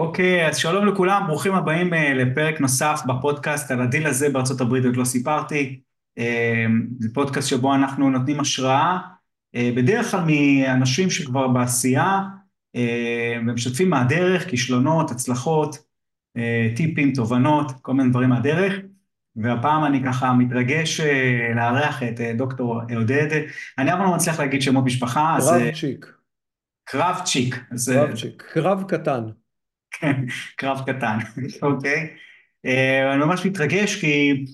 אוקיי, אז שלום לכולם, ברוכים הבאים אה, לפרק נוסף בפודקאסט על הדיל הזה בארצות הברית, עוד לא סיפרתי. אה, זה פודקאסט שבו אנחנו נותנים השראה, אה, בדרך כלל מאנשים שכבר בעשייה, ומשתפים מהדרך, כישלונות, הצלחות, טיפים, תובנות, כל מיני דברים מהדרך. והפעם אני ככה מתרגש לארח את דוקטור עודד. אני אף פעם לא מצליח להגיד שמות משפחה, אז... קרבצ'יק. קרבצ'יק. קרבצ'יק, קרב קטן. כן, קרב קטן, אוקיי? אה, אני ממש מתרגש כי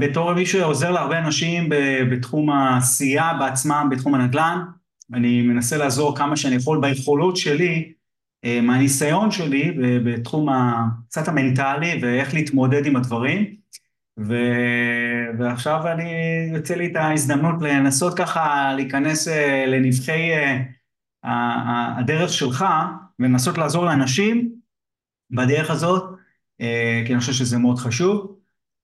בתור מי שעוזר להרבה אנשים בתחום העשייה בעצמם, בתחום הנדל"ן, אני מנסה לעזור כמה שאני יכול ביכולות שלי, אה, מהניסיון שלי בתחום קצת המנטלי ואיך להתמודד עם הדברים. ו... ועכשיו אני, יוצא לי את ההזדמנות לנסות ככה להיכנס אה, לנבחי הדרך שלך ולנסות לעזור לאנשים בדרך הזאת, אה, כי אני חושב שזה מאוד חשוב,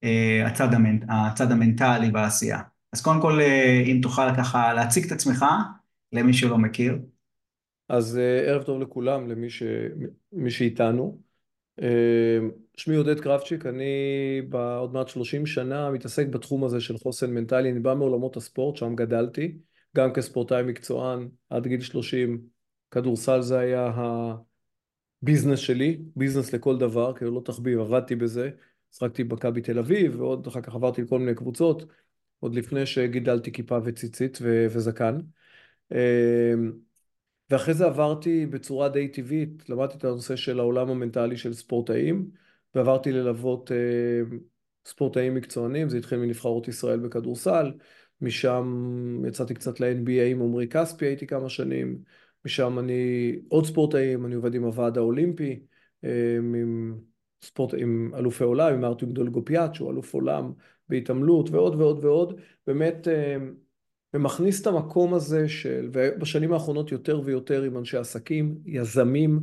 אה, הצד, המנ... הצד המנטלי בעשייה. אז קודם כל, אה, אם תוכל ככה להציג את עצמך למי שלא מכיר. אז ערב טוב לכולם, למי ש... שאיתנו. שמי עודד קרבצ'יק, אני בעוד מעט 30 שנה מתעסק בתחום הזה של חוסן מנטלי, אני בא מעולמות הספורט, שם גדלתי, גם כספורטאי מקצוען עד גיל 30, כדורסל זה היה ה business שלי, business לכל דבר, כאילו לא תחביב, עבדתי בזה, שחקתי במכבי תל אביב, ועוד אחר כך עברתי לכל מיני קבוצות, עוד לפני שגידלתי כיפה וציצית ו- וזקן. אמ, ואחרי זה עברתי בצורה די טבעית, למדתי את הנושא של העולם המנטלי של ספורטאים, ועברתי ללוות אמ, ספורטאים מקצוענים, זה התחיל מנבחרות ישראל בכדורסל, משם יצאתי קצת ל-NBA עם עמרי כספי, הייתי כמה שנים, משם אני עוד ספורטאים, אני עובד עם הוועד האולימפי, אה, עם ספורט, עם אלופי עולם, עם ארטיום דולגופיאט, שהוא אלוף עולם בהתעמלות, ועוד ועוד ועוד, באמת ומכניס את המקום הזה של, ובשנים האחרונות יותר ויותר עם אנשי עסקים, יזמים,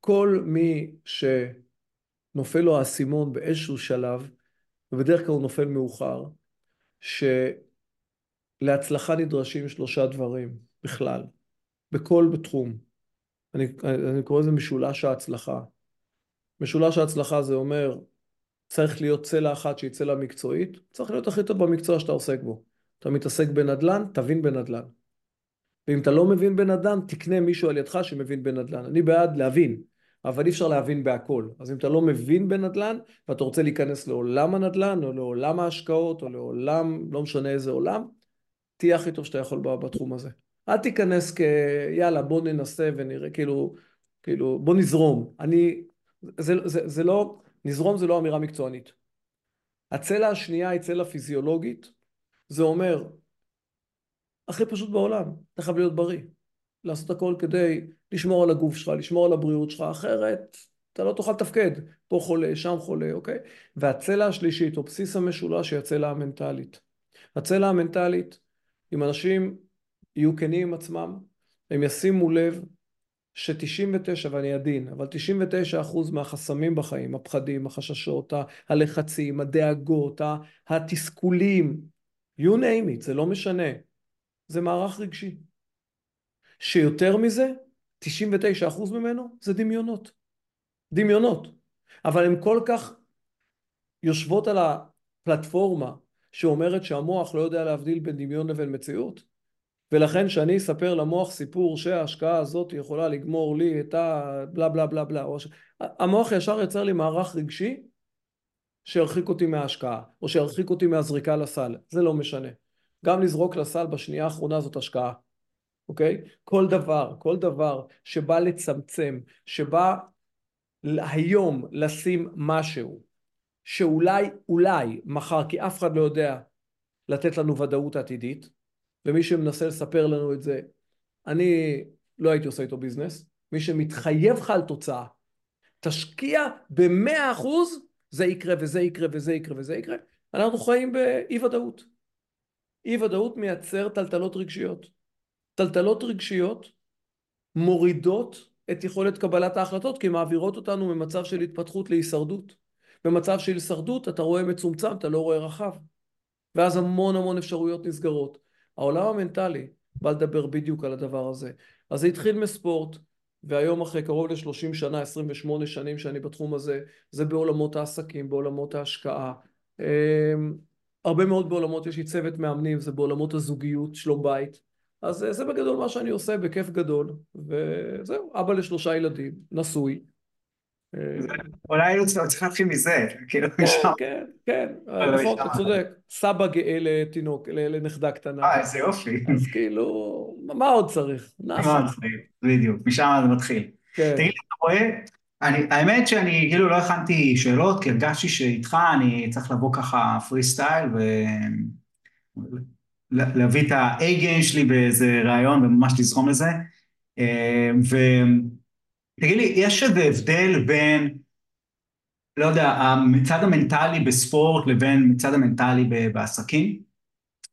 כל מי שנופל לו האסימון באיזשהו שלב, ובדרך כלל הוא נופל מאוחר, שלהצלחה נדרשים שלושה דברים בכלל. בכל תחום. אני, אני קורא לזה משולש ההצלחה. משולש ההצלחה זה אומר, צריך להיות צלע אחת שהיא צלע מקצועית, צריך להיות הכי טוב במקצוע שאתה עוסק בו. אתה מתעסק בנדל"ן, תבין בנדל"ן. ואם אתה לא מבין בנדל"ן, תקנה מישהו על ידך שמבין בנדל"ן. אני בעד להבין, אבל אי אפשר להבין בהכל. אז אם אתה לא מבין בנדל"ן, ואתה רוצה להיכנס לעולם הנדל"ן, או לעולם ההשקעות, או לעולם, לא משנה איזה עולם, תהיה הכי טוב שאתה יכול בתחום הזה. אל תיכנס כ... יאללה, בוא ננסה ונראה, כאילו, כאילו, בוא נזרום. אני, זה, זה, זה לא, נזרום זה לא אמירה מקצוענית. הצלע השנייה היא צלע פיזיולוגית, זה אומר, הכי פשוט בעולם, אתה חייב להיות בריא. לעשות הכל כדי לשמור על הגוף שלך, לשמור על הבריאות שלך, אחרת אתה לא תוכל לתפקד. פה חולה, שם חולה, אוקיי? והצלע השלישית, או בסיס המשולש, היא הצלע המנטלית. הצלע המנטלית, אם אנשים יהיו כנים עם עצמם, הם ישימו לב ש-99, ואני עדין, אבל 99 אחוז מהחסמים בחיים, הפחדים, החששות, הלחצים, הדאגות, התסכולים, you name it, זה לא משנה, זה מערך רגשי. שיותר מזה, 99 אחוז ממנו זה דמיונות. דמיונות. אבל הן כל כך יושבות על הפלטפורמה שאומרת שהמוח לא יודע להבדיל בין דמיון לבין מציאות, ולכן שאני אספר למוח סיפור שההשקעה הזאת יכולה לגמור לי את ה... בלה בלה בלה בלה. ש... המוח ישר יצר לי מערך רגשי שירחיק אותי מההשקעה, או שירחיק אותי מהזריקה לסל, זה לא משנה. גם לזרוק לסל בשנייה האחרונה זאת השקעה, אוקיי? כל דבר, כל דבר שבא לצמצם, שבא היום לשים משהו, שאולי, אולי, מחר, כי אף אחד לא יודע לתת לנו ודאות עתידית, ומי שמנסה לספר לנו את זה, אני לא הייתי עושה איתו ביזנס. מי שמתחייב לך על תוצאה, תשקיע במאה אחוז, זה יקרה וזה יקרה וזה יקרה וזה יקרה. אנחנו חיים באי ודאות. אי ודאות מייצר טלטלות רגשיות. טלטלות רגשיות מורידות את יכולת קבלת ההחלטות כי מעבירות אותנו ממצב של התפתחות להישרדות. במצב של הישרדות אתה רואה מצומצם, אתה לא רואה רחב. ואז המון המון אפשרויות נסגרות. העולם המנטלי בא לדבר בדיוק על הדבר הזה. אז זה התחיל מספורט, והיום אחרי קרוב ל-30 שנה, 28 שנים שאני בתחום הזה, זה בעולמות העסקים, בעולמות ההשקעה. אמ, הרבה מאוד בעולמות, יש לי צוות מאמנים, זה בעולמות הזוגיות, שלום בית. אז זה בגדול מה שאני עושה, בכיף גדול, וזהו, אבא לשלושה ילדים, נשוי. אולי היינו צריכים להתחיל מזה, כאילו כן. כן, כן, נכון, אתה צודק. סבא גאה לתינוק, לנכדה קטנה. אה, איזה יופי. אז כאילו, מה עוד צריך? מה עוד צריך? בדיוק, משם זה מתחיל. כן. תגיד, אתה רואה, האמת שאני כאילו לא הכנתי שאלות, כי הרגשתי שאיתך אני צריך לבוא ככה פרי סטייל ולהביא את ה-A-game שלי באיזה ראיון וממש לזרום לזה. תגיד לי, יש איזה הבדל בין, לא יודע, המצד המנטלי בספורט לבין מצד המנטלי בעסקים? אני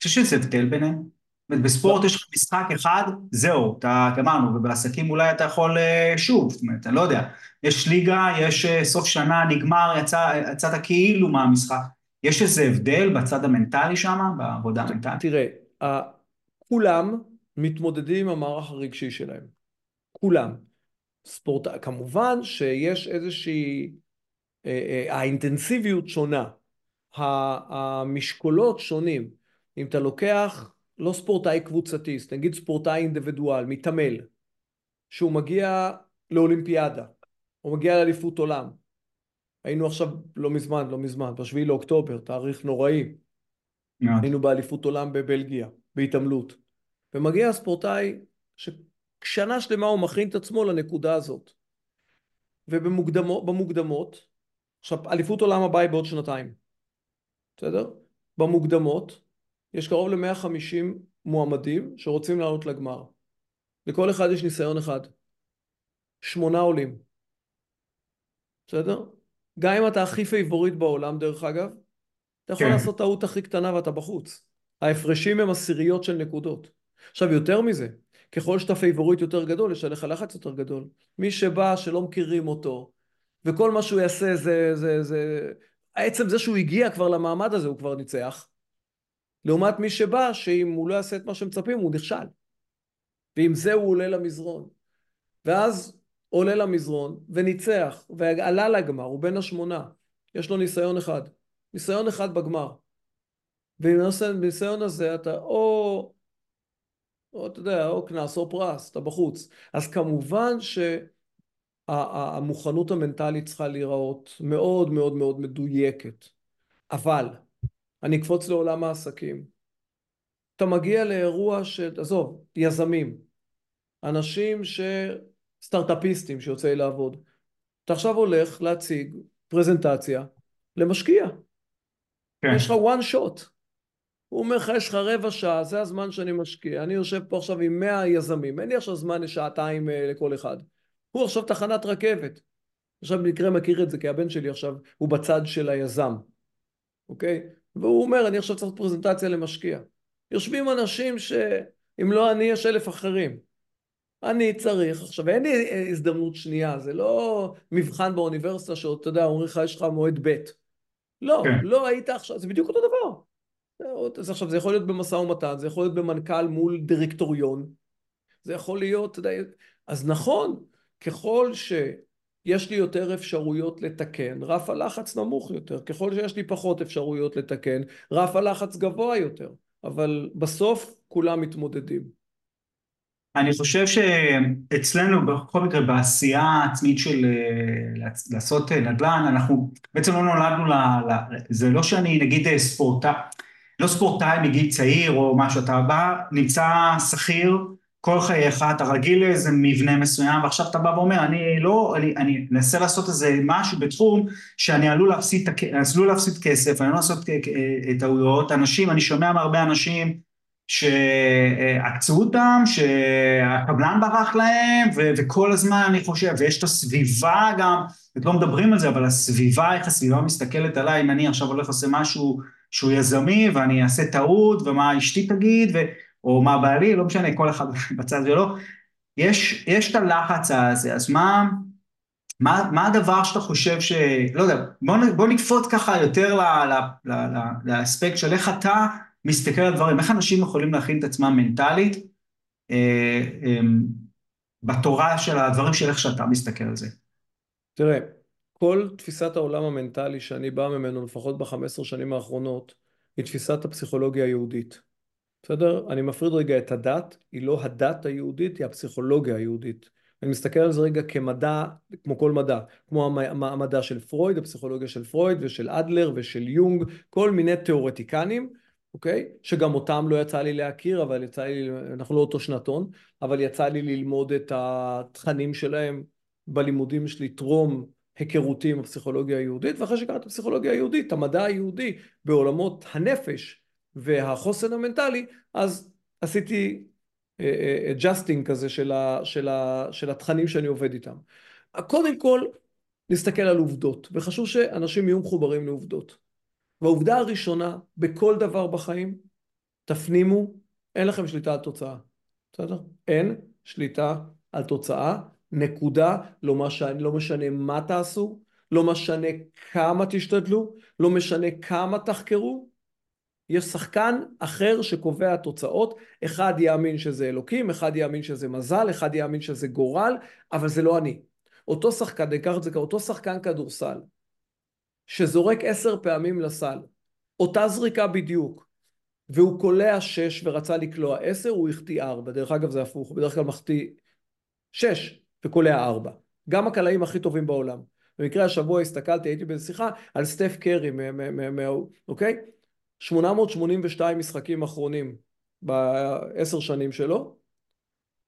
חושב שיש הבדל ביניהם. בספורט יש לך משחק אחד, זהו, אתה גמרנו, ובעסקים אולי אתה יכול אה, שוב, זאת אומרת, אני לא יודע, יש ליגה, יש אה, סוף שנה, נגמר, יצא, יצאת כאילו מהמשחק. יש איזה הבדל בצד המנטלי שם, בעבודה המנטלית? תראה, כולם מתמודדים עם המערך הרגשי שלהם. כולם. ספורט... כמובן שיש איזושהי... אה, אה, האינטנסיביות שונה, המשקולות שונים. אם אתה לוקח לא ספורטאי קבוצתי, נגיד ספורטאי אינדיבידואל, מתעמל, שהוא מגיע לאולימפיאדה, הוא מגיע לאליפות עולם. היינו עכשיו, לא מזמן, לא מזמן, בשביעי לאוקטובר, תאריך נוראי. היינו באליפות עולם בבלגיה, בהתעמלות. ומגיע ספורטאי ש... שנה שלמה הוא מכין את עצמו לנקודה הזאת. ובמוקדמות, עכשיו אליפות עולם הבא היא בעוד שנתיים, בסדר? במוקדמות יש קרוב ל-150 מועמדים שרוצים לעלות לגמר. לכל אחד יש ניסיון אחד. שמונה עולים. בסדר? גם אם אתה הכי favorite בעולם דרך אגב, אתה יכול כן. לעשות טעות הכי קטנה ואתה בחוץ. ההפרשים הם עשיריות של נקודות. עכשיו יותר מזה, ככל שאתה favorite יותר גדול, יש עליך לחץ יותר גדול. מי שבא, שלא מכירים אותו, וכל מה שהוא יעשה זה, זה, זה... עצם זה שהוא הגיע כבר למעמד הזה, הוא כבר ניצח. לעומת מי שבא, שאם הוא לא יעשה את מה שמצפים, הוא נכשל. ועם זה הוא עולה למזרון. ואז עולה למזרון, וניצח, ועלה לגמר, הוא בן השמונה. יש לו ניסיון אחד. ניסיון אחד בגמר. ועם הניסיון הזה אתה או או אתה יודע, או קנס או פרס, אתה בחוץ. אז כמובן שהמוכנות המנטלית צריכה להיראות מאוד מאוד מאוד מדויקת. אבל, אני אקפוץ לעולם העסקים. אתה מגיע לאירוע של, עזוב, יזמים, אנשים ש... סטארט-אפיסטים שיוצא לי לעבוד. אתה עכשיו הולך להציג פרזנטציה למשקיע. כן. יש לך one shot. הוא אומר לך, יש לך רבע שעה, זה הזמן שאני משקיע. אני יושב פה עכשיו עם מאה יזמים, אין לי עכשיו זמן לשעתיים אה, לכל אחד. הוא עכשיו תחנת רכבת. עכשיו במקרה מכיר את זה, כי הבן שלי עכשיו הוא בצד של היזם, אוקיי? והוא אומר, אני עכשיו צריך פרזנטציה למשקיע. יושבים אנשים שאם לא אני, יש אלף אחרים. אני צריך, עכשיו אין לי אה, הזדמנות שנייה, זה לא מבחן באוניברסיטה שעוד, אתה יודע, אומרים לך, יש לך מועד ב'. לא, כן. לא היית עכשיו, זה בדיוק אותו דבר. אז עכשיו זה יכול להיות במשא ומתן, זה יכול להיות במנכ"ל מול דירקטוריון, זה יכול להיות, אז נכון, ככל שיש לי יותר אפשרויות לתקן, רף הלחץ נמוך יותר, ככל שיש לי פחות אפשרויות לתקן, רף הלחץ גבוה יותר, אבל בסוף כולם מתמודדים. אני חושב שאצלנו בכל מקרה בעשייה העצמית של אה, לעשות נדל"ן, אנחנו בעצם לא נולדנו, ל, ל, זה לא שאני נגיד ספורטאי, לא ספורטאי מגיל צעיר או משהו, אתה בא, נמצא שכיר כל חייך, אתה רגיל לאיזה מבנה מסוים, ועכשיו אתה בא ואומר, אני לא, אני, אני אנסה לעשות איזה משהו בתחום שאני עלול להפסיד, עלול להפסיד כסף, אני לא לעשות טעויות, אנשים, אני שומע מהרבה אנשים שעקצו אותם, שהקבלן ברח להם, ו- וכל הזמן אני חושב, ויש את הסביבה גם, לא מדברים על זה, אבל הסביבה, איך הסביבה מסתכלת עליי, אם אני עכשיו הולך לעשות משהו שהוא יזמי ואני אעשה טעות ומה אשתי תגיד ו... או מה בעלי, לא משנה, כל אחד בצד שלו. יש, יש את הלחץ הזה, אז מה, מה, מה הדבר שאתה חושב ש... לא יודע, בוא, בוא נקפוץ ככה יותר לאספקט של איך אתה מסתכל על דברים, איך אנשים יכולים להכין את עצמם מנטלית אה, אה, בתורה של הדברים של איך שאתה מסתכל על זה. תראה, כל תפיסת העולם המנטלי שאני בא ממנו, לפחות בחמש עשרה שנים האחרונות, היא תפיסת הפסיכולוגיה היהודית. בסדר? אני מפריד רגע את הדת, היא לא הדת היהודית, היא הפסיכולוגיה היהודית. אני מסתכל על זה רגע כמדע, כמו כל מדע, כמו המדע של פרויד, הפסיכולוגיה של פרויד ושל אדלר ושל יונג, כל מיני תיאורטיקנים, אוקיי? שגם אותם לא יצא לי להכיר, אבל יצא לי, אנחנו לא אותו שנתון, אבל יצא לי ללמוד את התכנים שלהם בלימודים שלי, טרום היכרותי עם הפסיכולוגיה היהודית, ואחרי שקראתי את הפסיכולוגיה היהודית, המדע היהודי בעולמות הנפש והחוסן המנטלי, אז עשיתי adjusting כזה של, ה, של, ה, של התכנים שאני עובד איתם. קודם כל, נסתכל על עובדות, וחשוב שאנשים יהיו מחוברים לעובדות. והעובדה הראשונה, בכל דבר בחיים, תפנימו, אין לכם שליטה על תוצאה. בסדר? אין שליטה על תוצאה, נקודה, לא משנה, לא משנה מה תעשו, לא משנה כמה תשתדלו, לא משנה כמה תחקרו, יש שחקן אחר שקובע תוצאות, אחד יאמין שזה אלוקים, אחד יאמין שזה מזל, אחד יאמין שזה גורל, אבל זה לא אני. אותו שחקן, ניקח את זה כאותו שחקן כדורסל, שזורק עשר פעמים לסל, אותה זריקה בדיוק, והוא קולע שש ורצה לקלוע עשר, הוא החטיא ארבע. דרך אגב זה הפוך, בדרך כלל מחטיא שש וקולע ארבע. גם הקלעים הכי טובים בעולם. במקרה השבוע הסתכלתי, הייתי באיזו שיחה על סטף קרי, אוקיי? 882 משחקים אחרונים בעשר שנים שלו,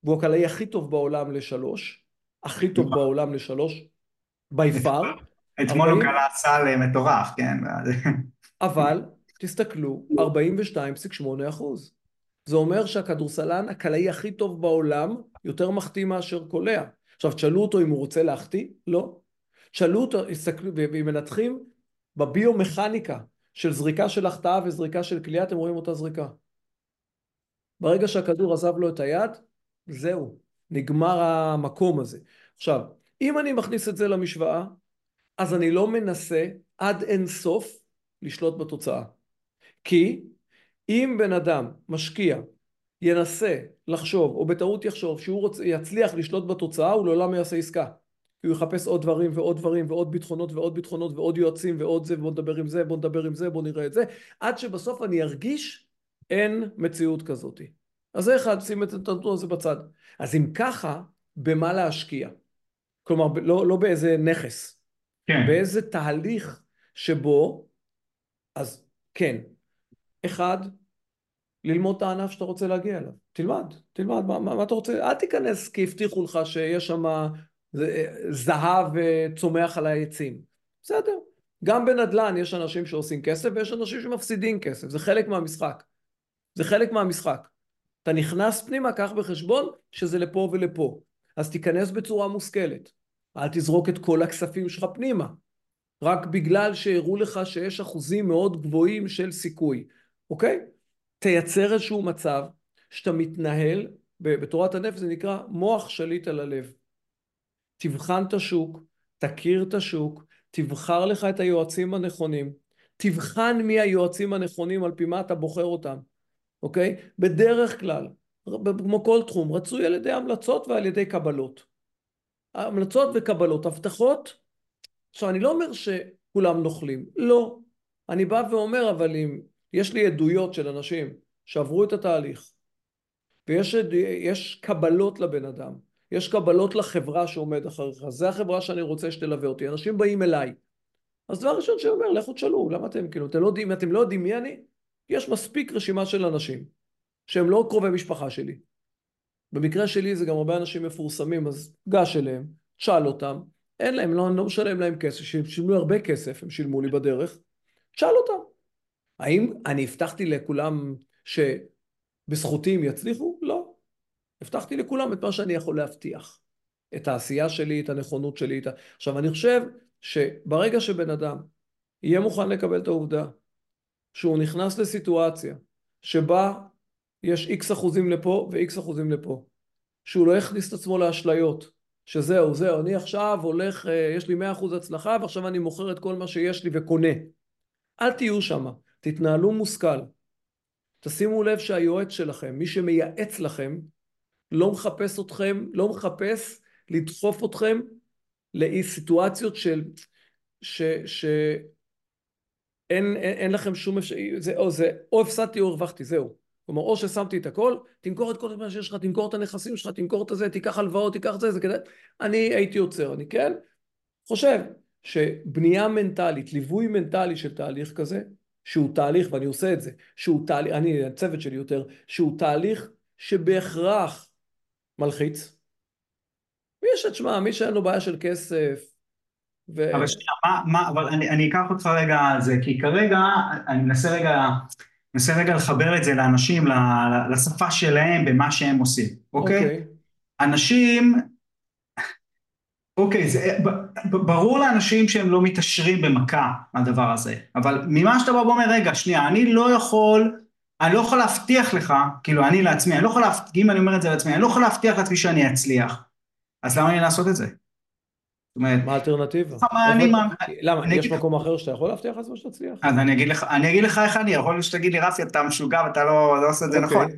והוא הקלעי הכי טוב בעולם לשלוש, הכי טוב בעולם לשלוש, בי פאר. אתמול הוא קלע סל מטורף, כן. אבל, תסתכלו, 42.8 אחוז. זה אומר שהכדורסלן הקלעי הכי טוב בעולם יותר מחטיא מאשר קולע. עכשיו תשאלו אותו אם הוא רוצה להחטיא? לא. תשאלו אותו, הסתכלו, ואם מנתחים בביומכניקה של זריקה של החטאה וזריקה של קליעה, אתם רואים אותה זריקה. ברגע שהכדור עזב לו את היד, זהו, נגמר המקום הזה. עכשיו, אם אני מכניס את זה למשוואה, אז אני לא מנסה עד אין סוף לשלוט בתוצאה. כי אם בן אדם משקיע ינסה לחשוב, או בטעות יחשוב שהוא רוצה, יצליח לשלוט בתוצאה, הוא לעולם יעשה עסקה. כי הוא יחפש עוד דברים ועוד דברים ועוד ביטחונות ועוד ביטחונות ועוד יועצים ועוד זה, בוא נדבר עם זה, בוא נדבר עם זה, בוא נראה את זה, עד שבסוף אני ארגיש אין מציאות כזאת. אז זה אחד, שים את הנתון הזה בצד. אז אם ככה, במה להשקיע? כלומר, לא, לא באיזה נכס, כן. באיזה תהליך שבו, אז כן, אחד, ללמוד את הענף שאתה רוצה להגיע אליו. תלמד, תלמד, מה, מה, מה אתה רוצה? אל תיכנס כי הבטיחו לך שיש שם זהב צומח על העצים. בסדר. גם בנדל"ן יש אנשים שעושים כסף ויש אנשים שמפסידים כסף. זה חלק מהמשחק. זה חלק מהמשחק. אתה נכנס פנימה, קח בחשבון שזה לפה ולפה. אז תיכנס בצורה מושכלת. אל תזרוק את כל הכספים שלך פנימה. רק בגלל שהראו לך שיש אחוזים מאוד גבוהים של סיכוי, אוקיי? תייצר איזשהו מצב שאתה מתנהל, בתורת הנפש זה נקרא מוח שליט על הלב. תבחן את השוק, תכיר את השוק, תבחר לך את היועצים הנכונים, תבחן מי היועצים הנכונים על פי מה אתה בוחר אותם, אוקיי? בדרך כלל, כמו כל תחום, רצוי על ידי המלצות ועל ידי קבלות. המלצות וקבלות, הבטחות, עכשיו אני לא אומר שכולם נוכלים, לא. אני בא ואומר אבל אם יש לי עדויות של אנשים שעברו את התהליך ויש קבלות לבן אדם יש קבלות לחברה שעומד אחריך, זה החברה שאני רוצה שתלווה אותי, אנשים באים אליי. אז דבר ראשון שאני אומר, לכו תשאלו, למה אתם, כאילו, אתם לא יודעים, אתם לא יודעים מי אני? יש מספיק רשימה של אנשים שהם לא קרובי משפחה שלי. במקרה שלי זה גם הרבה אנשים מפורסמים, אז גש אליהם, תשאל אותם, אין להם, לא, אני לא משלם להם כסף, הם שילמו הרבה כסף, הם שילמו לי בדרך, תשאל אותם. האם אני הבטחתי לכולם שבזכותי הם יצליחו? לא. הבטחתי לכולם את מה שאני יכול להבטיח. את העשייה שלי, את הנכונות שלי. את. עכשיו, אני חושב שברגע שבן אדם יהיה מוכן לקבל את העובדה שהוא נכנס לסיטואציה שבה יש איקס אחוזים לפה ואיקס אחוזים לפה, שהוא לא יכניס את עצמו לאשליות, שזהו, זהו, אני עכשיו הולך, אה, יש לי מאה אחוז הצלחה ועכשיו אני מוכר את כל מה שיש לי וקונה. אל תהיו שם, תתנהלו מושכל. תשימו לב שהיועץ שלכם, מי שמייעץ לכם, לא מחפש אתכם, לא מחפש לדחוף אתכם לאי סיטואציות של, ש, ש, אין, אין, אין לכם שום אפשר... זה, או, זה, או הפסדתי או הרווחתי, זהו. כלומר, או ששמתי את הכל, תמכור את כל מה שיש לך, תמכור את הנכסים שלך, תמכור את זה, תיקח הלוואות, תיקח את זה, זה כדאי. אני הייתי עוצר, אני כן חושב שבנייה מנטלית, ליווי מנטלי של תהליך כזה, שהוא תהליך, ואני עושה את זה, שהוא תהליך, אני, הצוות שלי יותר, שהוא תהליך שבהכרח מלחיץ. ויש את שמע, מי שאין לו בעיה של כסף, ו... אבל שנייה, מה, מה, אבל אני, אני אקח אותך רגע על זה, כי כרגע, אני מנסה רגע, מנסה רגע לחבר את זה לאנשים, לשפה שלהם, במה שהם עושים, אוקיי? אוקיי. אנשים, אוקיי, זה, ברור לאנשים שהם לא מתעשרים במכה מהדבר הזה, אבל ממה שאתה בא ואומר, רגע, שנייה, אני לא יכול, אני לא יכול להבטיח לך, כאילו אני לעצמי, אני לא יכול להבטיח, אם אני אומר את זה לעצמי, אני לא יכול להבטיח לעצמי שאני אצליח, אז למה לי לעשות את זה? זאת אומרת... מה האלטרנטיבה? למה? יש מקום אחר שאתה יכול להבטיח לעצמך שתצליח? אז אני אגיד לך, אני אגיד לך איך אני, יכול להיות שתגיד לי רפי אתה משוגע ואתה לא, לא עושה את זה אוקיי. נכון,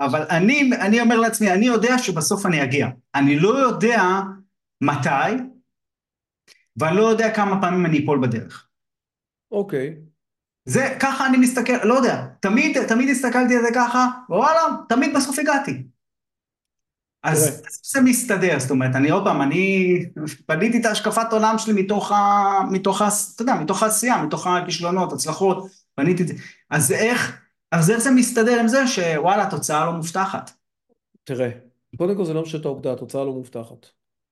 אבל אני, אני אומר לעצמי, אני יודע שבסוף אני אגיע. אני לא יודע מתי, ואני לא יודע כמה פעמים אני אפול בדרך. אוקיי. זה, ככה אני מסתכל, לא יודע, תמיד, תמיד הסתכלתי על זה ככה, ווואלה, תמיד בסוף הגעתי. אז זה מסתדר, זאת אומרת, אני עוד פעם, אני בניתי את השקפת עולם שלי מתוך ה... מתוך ה... אתה יודע, מתוך העשייה, מתוך הכישלונות, הצלחות, בניתי את זה. אז איך, אז איך זה מסתדר עם זה שוואלה, התוצאה לא מובטחת? תראה, קודם כל זה לא משנה את העובדה, התוצאה לא מובטחת.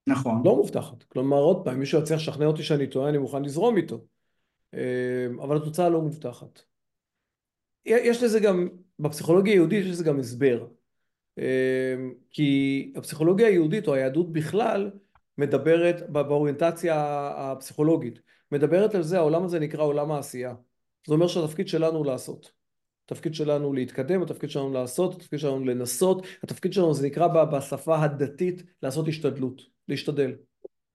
נכון. לא מובטחת. כלומר, עוד פעם, מישהו יצליח לשכנע אותי שאני טועה, אני מוכן לזרום איתו. אה, אבל התוצאה לא מובטחת. יש לזה גם, בפסיכולוגיה היהודית יש לזה גם הסבר. אמ, כי הפסיכולוגיה היהודית או היהדות בכלל מדברת באוריינטציה הפסיכולוגית, מדברת על זה, העולם הזה נקרא עולם העשייה. זה אומר שהתפקיד שלנו לעשות. התפקיד שלנו להתקדם, התפקיד שלנו לעשות, התפקיד שלנו לנסות, התפקיד שלנו זה נקרא בשפה הדתית לעשות השתדלות, להשתדל.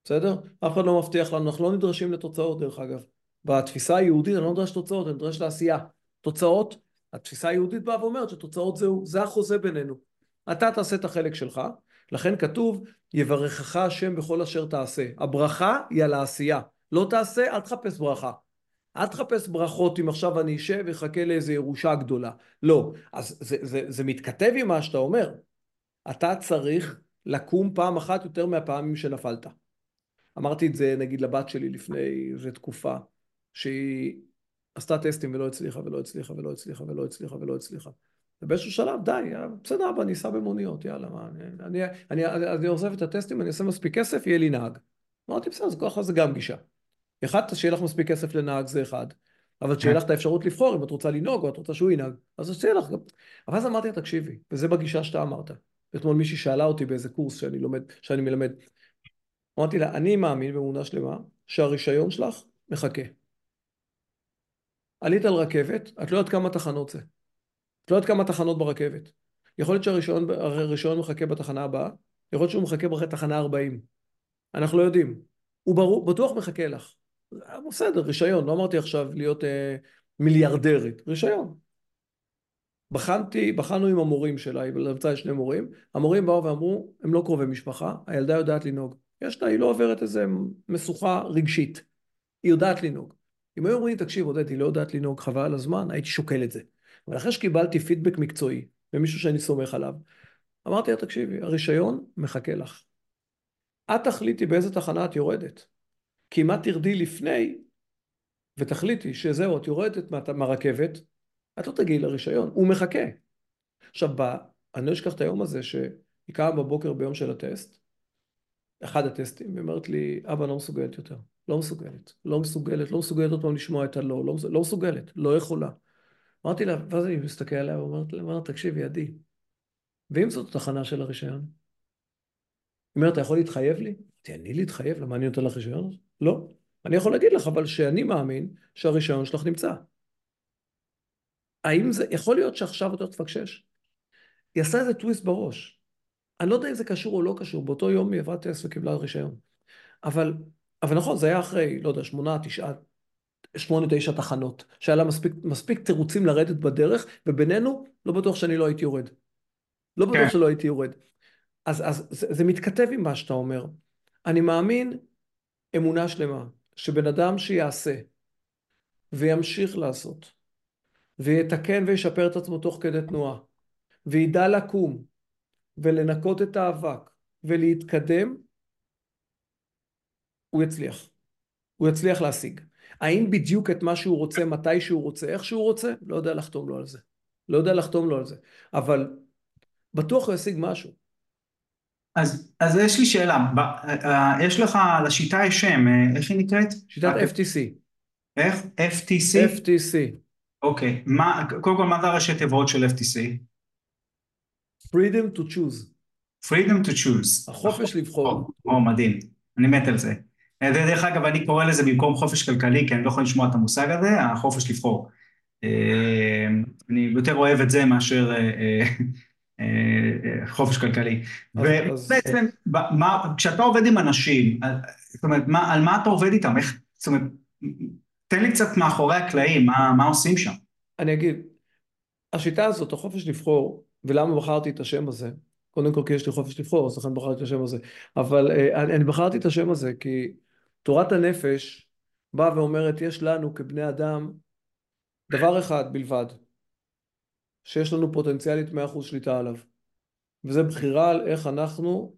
בסדר? אף אחד לא מבטיח לנו, אנחנו לא נדרשים לתוצאות דרך אגב. בתפיסה היהודית אני לא נדרש לתוצאות, אני נדרש לעשייה. תוצאות, התפיסה היהודית באה ואומרת שתוצאות זהו, זה החוזה בינינו. אתה תעשה את החלק שלך, לכן כתוב יברכך השם בכל אשר תעשה. הברכה היא על העשייה. לא תעשה, אל תחפש ברכה. אל תחפש ברכות אם עכשיו אני אשב ואחכה לאיזה ירושה גדולה. לא. אז זה, זה, זה מתכתב עם מה שאתה אומר. אתה צריך לקום פעם אחת יותר מהפעמים שנפלת. אמרתי את זה נגיד לבת שלי לפני איזה תקופה, שהיא עשתה טסטים ולא הצליחה ולא הצליחה ולא הצליחה ולא הצליחה ולא הצליחה. ובאיזשהו שלב, די, בסדר, אבא, אני אסע במוניות, יאללה, מה, אני, אני, אני, אני עוזב את הטסטים, אני אעשה מספיק כסף, יהיה לי נהג. אמרתי, בסדר, אז ככה זה גם גישה. אחד, שיהיה לך מספיק כסף לנהג זה אחד, אבל שיהיה לך את האפשרות לבחור אם את רוצה לנהוג או את רוצה שהוא ינהג, אז שיהיה לך גם. אבל אז אמרתי תקשיבי, וזה בגישה שאתה אמרת. אתמול מישהי שאלה אותי באיזה קורס שאני לומד, שאני מלמד. אמרתי לה, אני מאמין באמונה שלמה שהרישיון שלך מחכה. עלית על רכבת, את לא יודעת כמה תחנות זה. את לא יודעת כמה תחנות ברכבת. יכול להיות שהרישיון מחכה בתחנה הבאה, יכול להיות שהוא מחכה בתחנה 40. אנחנו לא יודעים. הוא ברור, בטוח מחכה לך. בסדר, רישיון, לא אמרתי עכשיו להיות אה, מיליארדרית, רישיון. בחנתי, בחנו עם המורים שלה, היא לבצעה שני מורים, המורים באו ואמרו, הם לא קרובי משפחה, הילדה יודעת לנהוג. יש לה, היא לא עוברת איזה משוכה רגשית. היא יודעת לנהוג. אם היו אומרים, תקשיב, עודד, היא לא יודעת לנהוג, חבל על הזמן, הייתי שוקל את זה. אבל אחרי שקיבלתי פידבק מקצועי, ממישהו שאני סומך עליו, אמרתי לה, תקשיבי, הרישיון מחכה לך. את תחליטי באיזה תחנה את יורדת. כי אם את תרדי לפני, ותחליטי שזהו, את יורדת מה, מהרכבת, את לא תגיעי לרישיון, הוא מחכה. עכשיו, ב... אני לא אשכח את היום הזה שהיא קמה בבוקר ביום של הטסט, אחד הטסטים, היא אומרת לי, אבא לא מסוגלת יותר, לא מסוגלת, לא מסוגלת, לא מסוגלת עוד פעם לשמוע את הלא, לא, לא מסוגלת, לא יכולה. אמרתי לה, ואז אני מסתכל עליה ואומרת לה, תקשיבי, עדי, ואם זאת התחנה של הרישיון? היא אומרת, אתה יכול להתחייב לי? אמרתי, להתחייב? למה אני נותן לך רישיון? לא. אני יכול להגיד לך, אבל שאני מאמין שהרישיון שלך נמצא. האם זה, יכול להיות שעכשיו אתה תפקשש? היא עשה איזה טוויסט בראש. אני לא יודע אם זה קשור או לא קשור, באותו יום היא עברה טסט וקיבלה רישיון. אבל, אבל נכון, זה היה אחרי, לא יודע, שמונה, תשעה, שמונה, תשע תחנות, שהיה לה מספיק, מספיק תירוצים לרדת בדרך, ובינינו, לא בטוח שאני לא הייתי יורד. לא בטוח כן. שלא הייתי יורד. אז, אז זה, זה מתכתב עם מה שאתה אומר. אני מאמין אמונה שלמה, שבן אדם שיעשה וימשיך לעשות, ויתקן וישפר את עצמו תוך כדי תנועה, וידע לקום ולנקות את האבק ולהתקדם, הוא יצליח. הוא יצליח להשיג. האם בדיוק את מה שהוא רוצה, מתי שהוא רוצה, איך שהוא רוצה? לא יודע לחתום לו על זה. לא יודע לחתום לו על זה. אבל בטוח הוא ישיג משהו. אז, אז יש לי שאלה, ב, uh, יש לך, לשיטה יש שם, uh, איך היא נקראת? שיטת FTC. איך? FTC? FTC. אוקיי, קודם כל מה זה הראשי תיבות של FTC? Freedom to choose. Freedom to choose. החופש לבחור. או, מדהים, אני מת על זה. דרך אגב, אני קורא לזה במקום חופש כלכלי, כי אני לא יכול לשמוע את המושג הזה, החופש לבחור. אני יותר אוהב את זה מאשר חופש כלכלי. ובעצם, כשאתה עובד עם אנשים, זאת אומרת, על מה אתה עובד איתם? איך, זאת אומרת, תן לי קצת מאחורי הקלעים, מה, מה עושים שם? אני אגיד, השיטה הזאת, החופש לבחור, ולמה בחרתי את השם הזה, קודם כל כי יש לי חופש לבחור, אז לכן בחרתי את השם הזה, אבל אני, אני בחרתי את השם הזה כי תורת הנפש באה ואומרת, יש לנו כבני אדם דבר אחד בלבד, שיש לנו פוטנציאלית 100% שליטה עליו, וזה בחירה על איך אנחנו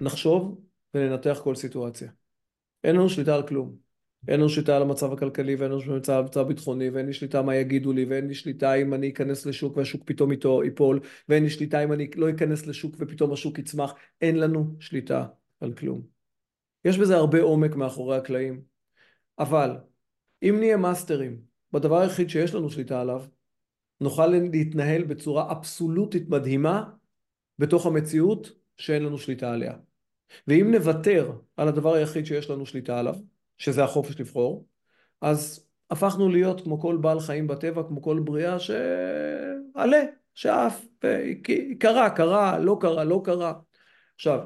נחשוב וננתח כל סיטואציה. אין לנו שליטה על כלום. אין לנו שליטה על המצב הכלכלי ואין לנו שליטה על המצב הביטחוני ואין לי שליטה מה יגידו לי ואין לי שליטה אם אני אכנס לשוק והשוק פתאום איתו ייפול ואין לי שליטה אם אני לא אכנס לשוק ופתאום השוק יצמח אין לנו שליטה על כלום. יש בזה הרבה עומק מאחורי הקלעים אבל אם נהיה מאסטרים בדבר היחיד שיש לנו שליטה עליו נוכל להתנהל בצורה אבסולוטית מדהימה בתוך המציאות שאין לנו שליטה עליה. ואם נוותר על הדבר היחיד שיש לנו שליטה עליו, שזה החופש לבחור, אז הפכנו להיות כמו כל בעל חיים בטבע, כמו כל בריאה שעלה, שאף, קרה, קרה, לא קרה, לא קרה. עכשיו,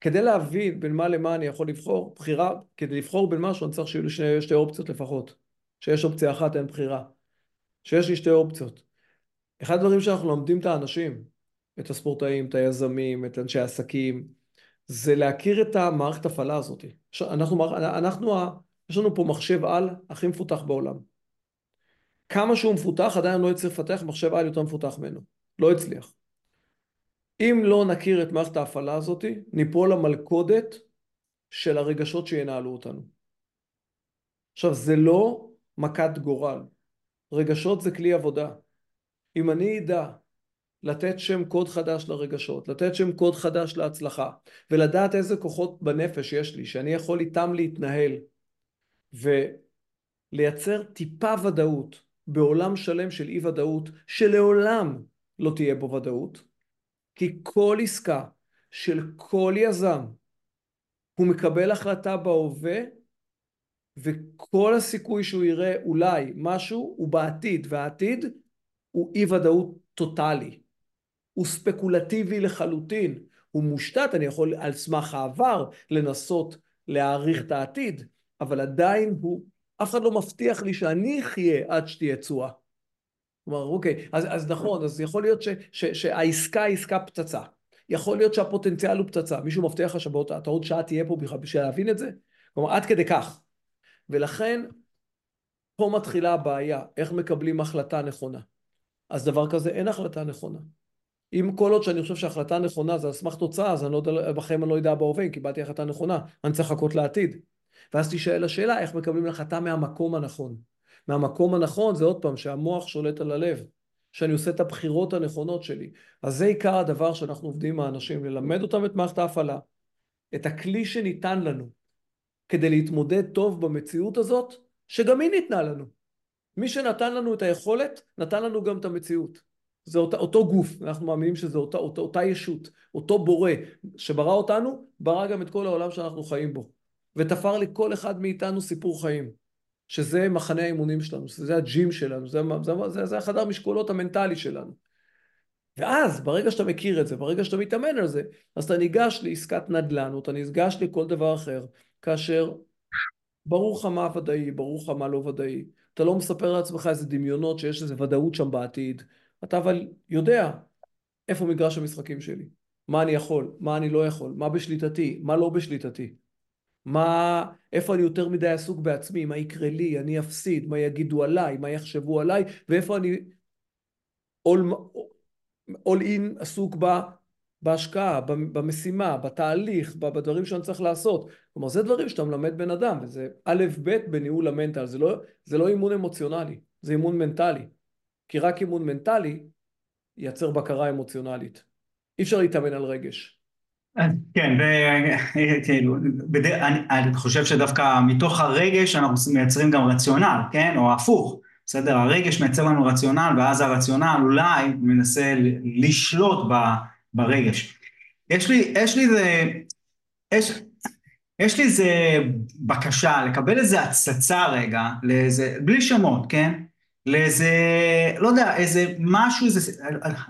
כדי להבין בין מה למה אני יכול לבחור, בחירה, כדי לבחור בין משהו אני צריך שיהיו לי שתי, שתי אופציות לפחות. שיש אופציה אחת אין בחירה. שיש לי שתי אופציות. אחד הדברים שאנחנו לומדים את האנשים, את הספורטאים, את היזמים, את אנשי העסקים, זה להכיר את המערכת הפעלה הזאת. אנחנו, אנחנו, יש לנו פה מחשב על הכי מפותח בעולם. כמה שהוא מפותח, עדיין לא יצליח לפתח מחשב על יותר מפותח ממנו. לא הצליח. אם לא נכיר את מערכת ההפעלה הזאת, ניפול למלכודת של הרגשות שינהלו אותנו. עכשיו, זה לא מכת גורל. רגשות זה כלי עבודה. אם אני אדע לתת שם קוד חדש לרגשות, לתת שם קוד חדש להצלחה, ולדעת איזה כוחות בנפש יש לי, שאני יכול איתם להתנהל, ולייצר טיפה ודאות בעולם שלם של אי ודאות, שלעולם לא תהיה בו ודאות, כי כל עסקה של כל יזם, הוא מקבל החלטה בהווה, וכל הסיכוי שהוא יראה אולי משהו הוא בעתיד, והעתיד הוא אי ודאות טוטאלי. הוא ספקולטיבי לחלוטין, הוא מושתת, אני יכול על סמך העבר לנסות להעריך את העתיד, אבל עדיין הוא, אף אחד לא מבטיח לי שאני אחיה עד שתהיה תשואה. כלומר, אוקיי, אז, אז נכון, אז יכול להיות ש, ש, שהעסקה היא עסקה פצצה. יכול להיות שהפוטנציאל הוא פצצה. מישהו מבטיח לך שאתה עוד שעה תהיה פה בשביל להבין את זה? כלומר, עד כדי כך. ולכן, פה מתחילה הבעיה, איך מקבלים החלטה נכונה. אז דבר כזה, אין החלטה נכונה. אם כל עוד שאני חושב שההחלטה נכונה זה על סמך תוצאה, אז אני לא יודע, בחיים אני לא יודע בהווה אם קיבלתי החלטה נכונה, אני צריך לחכות לעתיד. ואז תישאל השאלה איך מקבלים החלטה מהמקום הנכון. מהמקום הנכון זה עוד פעם שהמוח שולט על הלב, שאני עושה את הבחירות הנכונות שלי. אז זה עיקר הדבר שאנחנו עובדים עם האנשים, ללמד אותם את מערכת ההפעלה, את הכלי שניתן לנו כדי להתמודד טוב במציאות הזאת, שגם היא ניתנה לנו. מי שנתן לנו את היכולת, נתן לנו גם את המציאות. זה אותה, אותו גוף, אנחנו מאמינים שזה אותה, אותה, אותה ישות, אותו בורא שברא אותנו, ברא גם את כל העולם שאנחנו חיים בו. ותפר לכל אחד מאיתנו סיפור חיים, שזה מחנה האימונים שלנו, שזה הג'ים שלנו, זה, זה, זה, זה החדר משקולות המנטלי שלנו. ואז, ברגע שאתה מכיר את זה, ברגע שאתה מתאמן על זה, אז אתה ניגש לעסקת נדל"ן, או אתה ניגש לכל דבר אחר, כאשר ברור לך מה ודאי, ברור לך מה לא ודאי. אתה לא מספר לעצמך איזה דמיונות שיש איזה ודאות שם בעתיד. אתה אבל יודע איפה מגרש המשחקים שלי. מה אני יכול, מה אני לא יכול, מה בשליטתי, מה לא בשליטתי. מה, איפה אני יותר מדי עסוק בעצמי, מה יקרה לי, אני אפסיד, מה יגידו עליי, מה יחשבו עליי, ואיפה אני all in עסוק בה, בהשקעה, במשימה, בתהליך, בדברים שאני צריך לעשות. כלומר, זה דברים שאתה מלמד בן אדם, וזה א' ב' בניהול המנטל, זה לא, זה לא אימון אמוציונלי, זה אימון מנטלי. כי רק אימון מנטלי ייצר בקרה אמוציונלית. אי אפשר להתאמן על רגש. כן, וכאילו, אני חושב שדווקא מתוך הרגש אנחנו מייצרים גם רציונל, כן? או הפוך, בסדר? הרגש מייצר לנו רציונל, ואז הרציונל אולי מנסה לשלוט ברגש. יש לי, יש לי איזה, יש לי איזה בקשה לקבל איזה הצצה רגע, לאיזה, בלי שמות, כן? לאיזה, לא יודע, איזה משהו, איזה,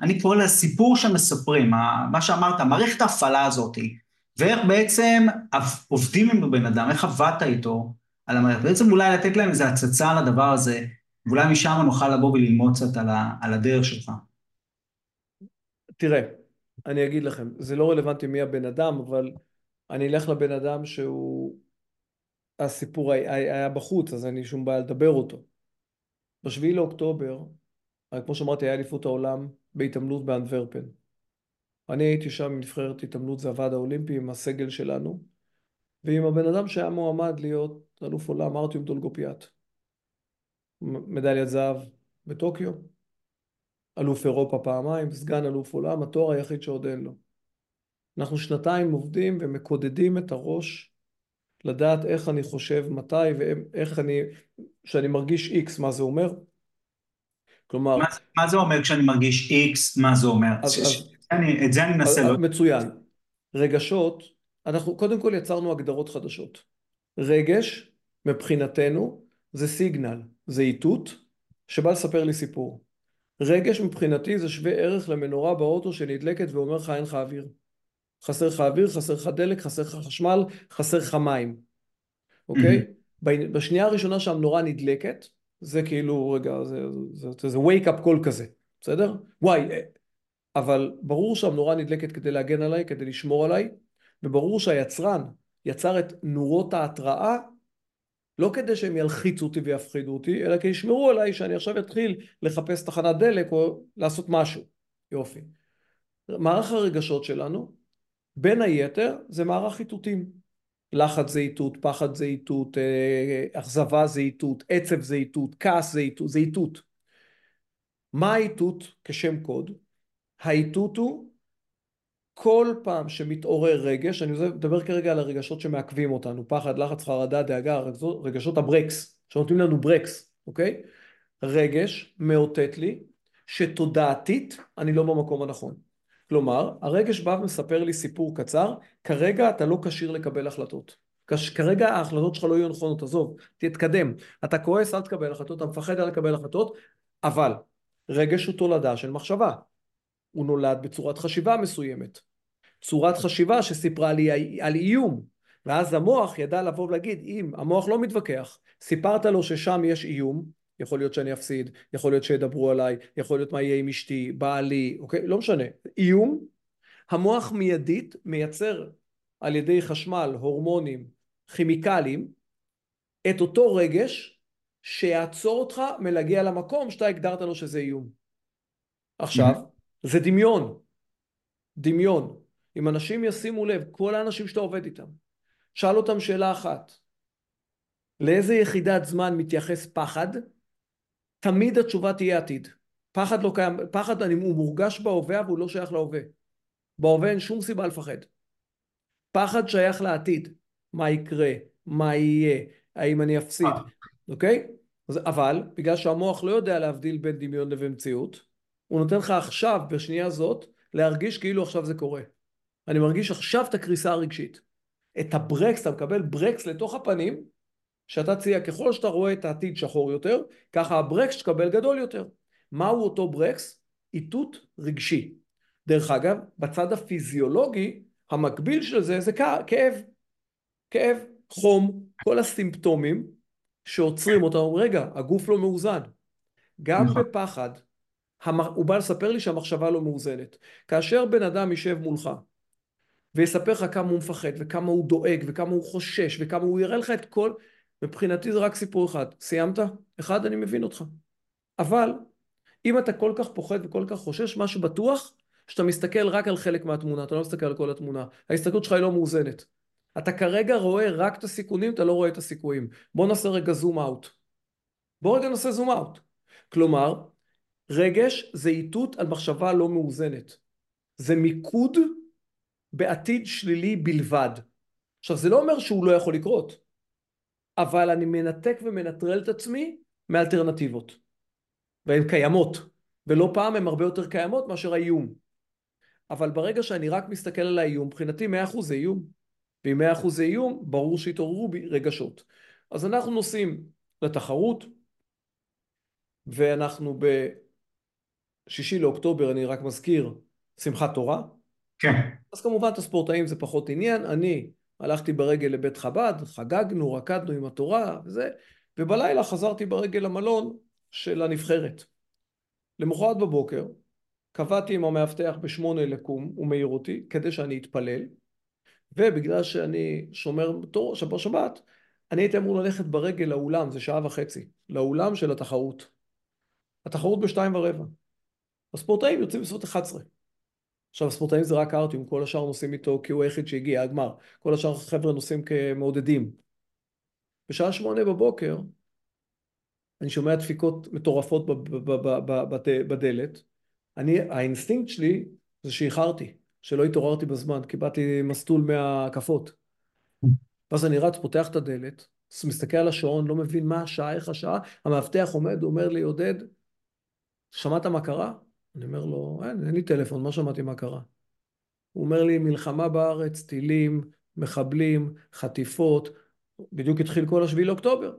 אני קורא לזה סיפור שמספרים, מה שאמרת, מערכת ההפעלה הזאת, ואיך בעצם עובדים עם הבן אדם, איך עבדת איתו על המערכת, בעצם אולי לתת להם איזה הצצה על הדבר הזה, ואולי משם נוכל לבוא וללמוד קצת על, על הדרך שלך. תראה, אני אגיד לכם, זה לא רלוונטי מי הבן אדם, אבל אני אלך לבן אדם שהוא, הסיפור היה בחוץ, אז אין לי שום בעיה לדבר אותו. בשביעי לאוקטובר, כמו שאמרתי, היה אליפות העולם בהתעמלות באנדוורפן. אני הייתי שם נבחרת התעמלות, זה הוועד האולימפי, עם הסגל שלנו, ועם הבן אדם שהיה מועמד להיות אלוף עולם, ארטיום דולגופיאט. מדליית זהב בטוקיו, אלוף אירופה פעמיים, סגן אלוף עולם, התואר היחיד שעוד אין לו. אנחנו שנתיים עובדים ומקודדים את הראש לדעת איך אני חושב, מתי ואיך אני, כשאני מרגיש איקס, מה זה אומר? כלומר... מה, מה זה אומר כשאני מרגיש איקס, מה זה אומר? אז, ש, אז, אני, את זה אני מנסה... לא... מצוין. רגשות, אנחנו קודם כל יצרנו הגדרות חדשות. רגש, מבחינתנו, זה סיגנל, זה איתות שבא לספר לי סיפור. רגש מבחינתי זה שווה ערך למנורה באוטו שנדלקת ואומר לך אין לך אוויר. חסר לך אוויר, חסר לך דלק, חסר לך חשמל, חסר לך מים, אוקיי? Mm-hmm. בשנייה הראשונה שהמנורה נדלקת, זה כאילו, רגע, זה, זה, זה, זה wake up call כזה, בסדר? וואי, אה, אבל ברור שהמנורה נדלקת כדי להגן עליי, כדי לשמור עליי, וברור שהיצרן יצר את נורות ההתראה לא כדי שהם ילחיצו אותי ויפחידו אותי, אלא כי ישמרו עליי שאני עכשיו אתחיל לחפש תחנת דלק או לעשות משהו. יופי. מערך הרגשות שלנו בין היתר זה מערך איתותים. לחץ זה איתות, פחד זה איתות, אה, אכזבה זה איתות, עצב זה איתות, כעס זה איתות, זה איתות. מה האיתות כשם קוד? האיתות הוא כל פעם שמתעורר רגש, אני מדבר כרגע על הרגשות שמעכבים אותנו, פחד, לחץ, חרדה, דאגה, רגשות הברקס, שנותנים לנו ברקס, אוקיי? רגש מאותת לי שתודעתית אני לא במקום הנכון. כלומר, הרגש בא ומספר לי סיפור קצר, כרגע אתה לא כשיר לקבל החלטות. כרגע ההחלטות שלך לא יהיו נכונות, עזוב, תתקדם. אתה כועס, אל תקבל החלטות, אתה מפחד על לקבל החלטות, אבל רגש הוא תולדה של מחשבה. הוא נולד בצורת חשיבה מסוימת. צורת חשיבה שסיפרה לי על איום. ואז המוח ידע לבוא ולהגיד, אם המוח לא מתווכח, סיפרת לו ששם יש איום, יכול להיות שאני אפסיד, יכול להיות שידברו עליי, יכול להיות מה יהיה עם אשתי, בעלי, אוקיי? לא משנה. איום, המוח מיידית מייצר על ידי חשמל, הורמונים, כימיקלים, את אותו רגש שיעצור אותך מלהגיע למקום שאתה הגדרת לו שזה איום. עכשיו, mm-hmm. זה דמיון. דמיון. אם אנשים ישימו לב, כל האנשים שאתה עובד איתם, שאל אותם שאלה אחת, לאיזה יחידת זמן מתייחס פחד? תמיד התשובה תהיה עתיד. פחד לא קיים, פחד הוא מורגש בהווה אבל הוא לא שייך להווה. בהווה אין שום סיבה לפחד. פחד שייך לעתיד. מה יקרה? מה יהיה? האם אני אפסיד? אוקיי? אבל בגלל שהמוח לא יודע להבדיל בין דמיון לבין מציאות, הוא נותן לך עכשיו, בשנייה זאת, להרגיש כאילו עכשיו זה קורה. אני מרגיש עכשיו את הקריסה הרגשית. את הברקס, אתה מקבל ברקס לתוך הפנים, שאתה צייה, ככל שאתה רואה את העתיד שחור יותר, ככה הברקס שתקבל גדול יותר. מהו אותו ברקס? איתות רגשי. דרך אגב, בצד הפיזיולוגי, המקביל של זה זה כאב. כאב, חום, כל הסימפטומים שעוצרים אותם, רגע, הגוף לא מאוזן. גם נכון. בפחד, הוא בא לספר לי שהמחשבה לא מאוזנת. כאשר בן אדם יישב מולך ויספר לך כמה הוא מפחד וכמה הוא דואג וכמה הוא חושש וכמה הוא יראה לך את כל... מבחינתי זה רק סיפור אחד. סיימת? אחד, אני מבין אותך. אבל אם אתה כל כך פוחד וכל כך חושש, מה שבטוח, שאתה מסתכל רק על חלק מהתמונה, אתה לא מסתכל על כל התמונה. ההסתכלות שלך היא לא מאוזנת. אתה כרגע רואה רק את הסיכונים, אתה לא רואה את הסיכויים. בוא נעשה רגע זום אאוט. בוא רגע נעשה זום אאוט. כלומר, רגש זה איתות על מחשבה לא מאוזנת. זה מיקוד בעתיד שלילי בלבד. עכשיו זה לא אומר שהוא לא יכול לקרות, אבל אני מנתק ומנטרל את עצמי מאלטרנטיבות. והן קיימות, ולא פעם הן הרבה יותר קיימות מאשר האיום. אבל ברגע שאני רק מסתכל על האיום, מבחינתי 100% זה איום. ואם 100% זה איום, ברור שהתעוררו בי רגשות. אז אנחנו נוסעים לתחרות, ואנחנו בשישי לאוקטובר, אני רק מזכיר, שמחת תורה. כן. אז כמובן את הספורטאים זה פחות עניין, אני הלכתי ברגל לבית חב"ד, חגגנו, רקדנו עם התורה וזה, ובלילה חזרתי ברגל למלון של הנבחרת. למחרת בבוקר קבעתי עם המאבטח בשמונה לקום, הוא מעיר אותי, כדי שאני אתפלל, ובגלל שאני שומר תור שבת שבת, אני הייתי אמור ללכת ברגל לאולם, זה שעה וחצי, לאולם של התחרות. התחרות בשתיים ורבע. הספורטאים יוצאים בסביבות 11. עכשיו הספורטאים זה רק ארטיום, כל השאר נוסעים איתו כי הוא היחיד שהגיע, הגמר. כל השאר חבר'ה נוסעים כמעודדים. בשעה שמונה בבוקר אני שומע דפיקות מטורפות בדלת. אני, האינסטינקט שלי זה שאיחרתי, שלא התעוררתי בזמן, כי באתי מסטול מהקפות. ואז אני רץ, פותח את הדלת, מסתכל על השעון, לא מבין מה השעה, איך השעה, המאבטח עומד, אומר לי, עודד, שמעת מה קרה? אני אומר לו, אין, אין לי טלפון, מה שמעתי מה קרה? הוא אומר לי, מלחמה בארץ, טילים, מחבלים, חטיפות, בדיוק התחיל כל השביעי לאוקטובר.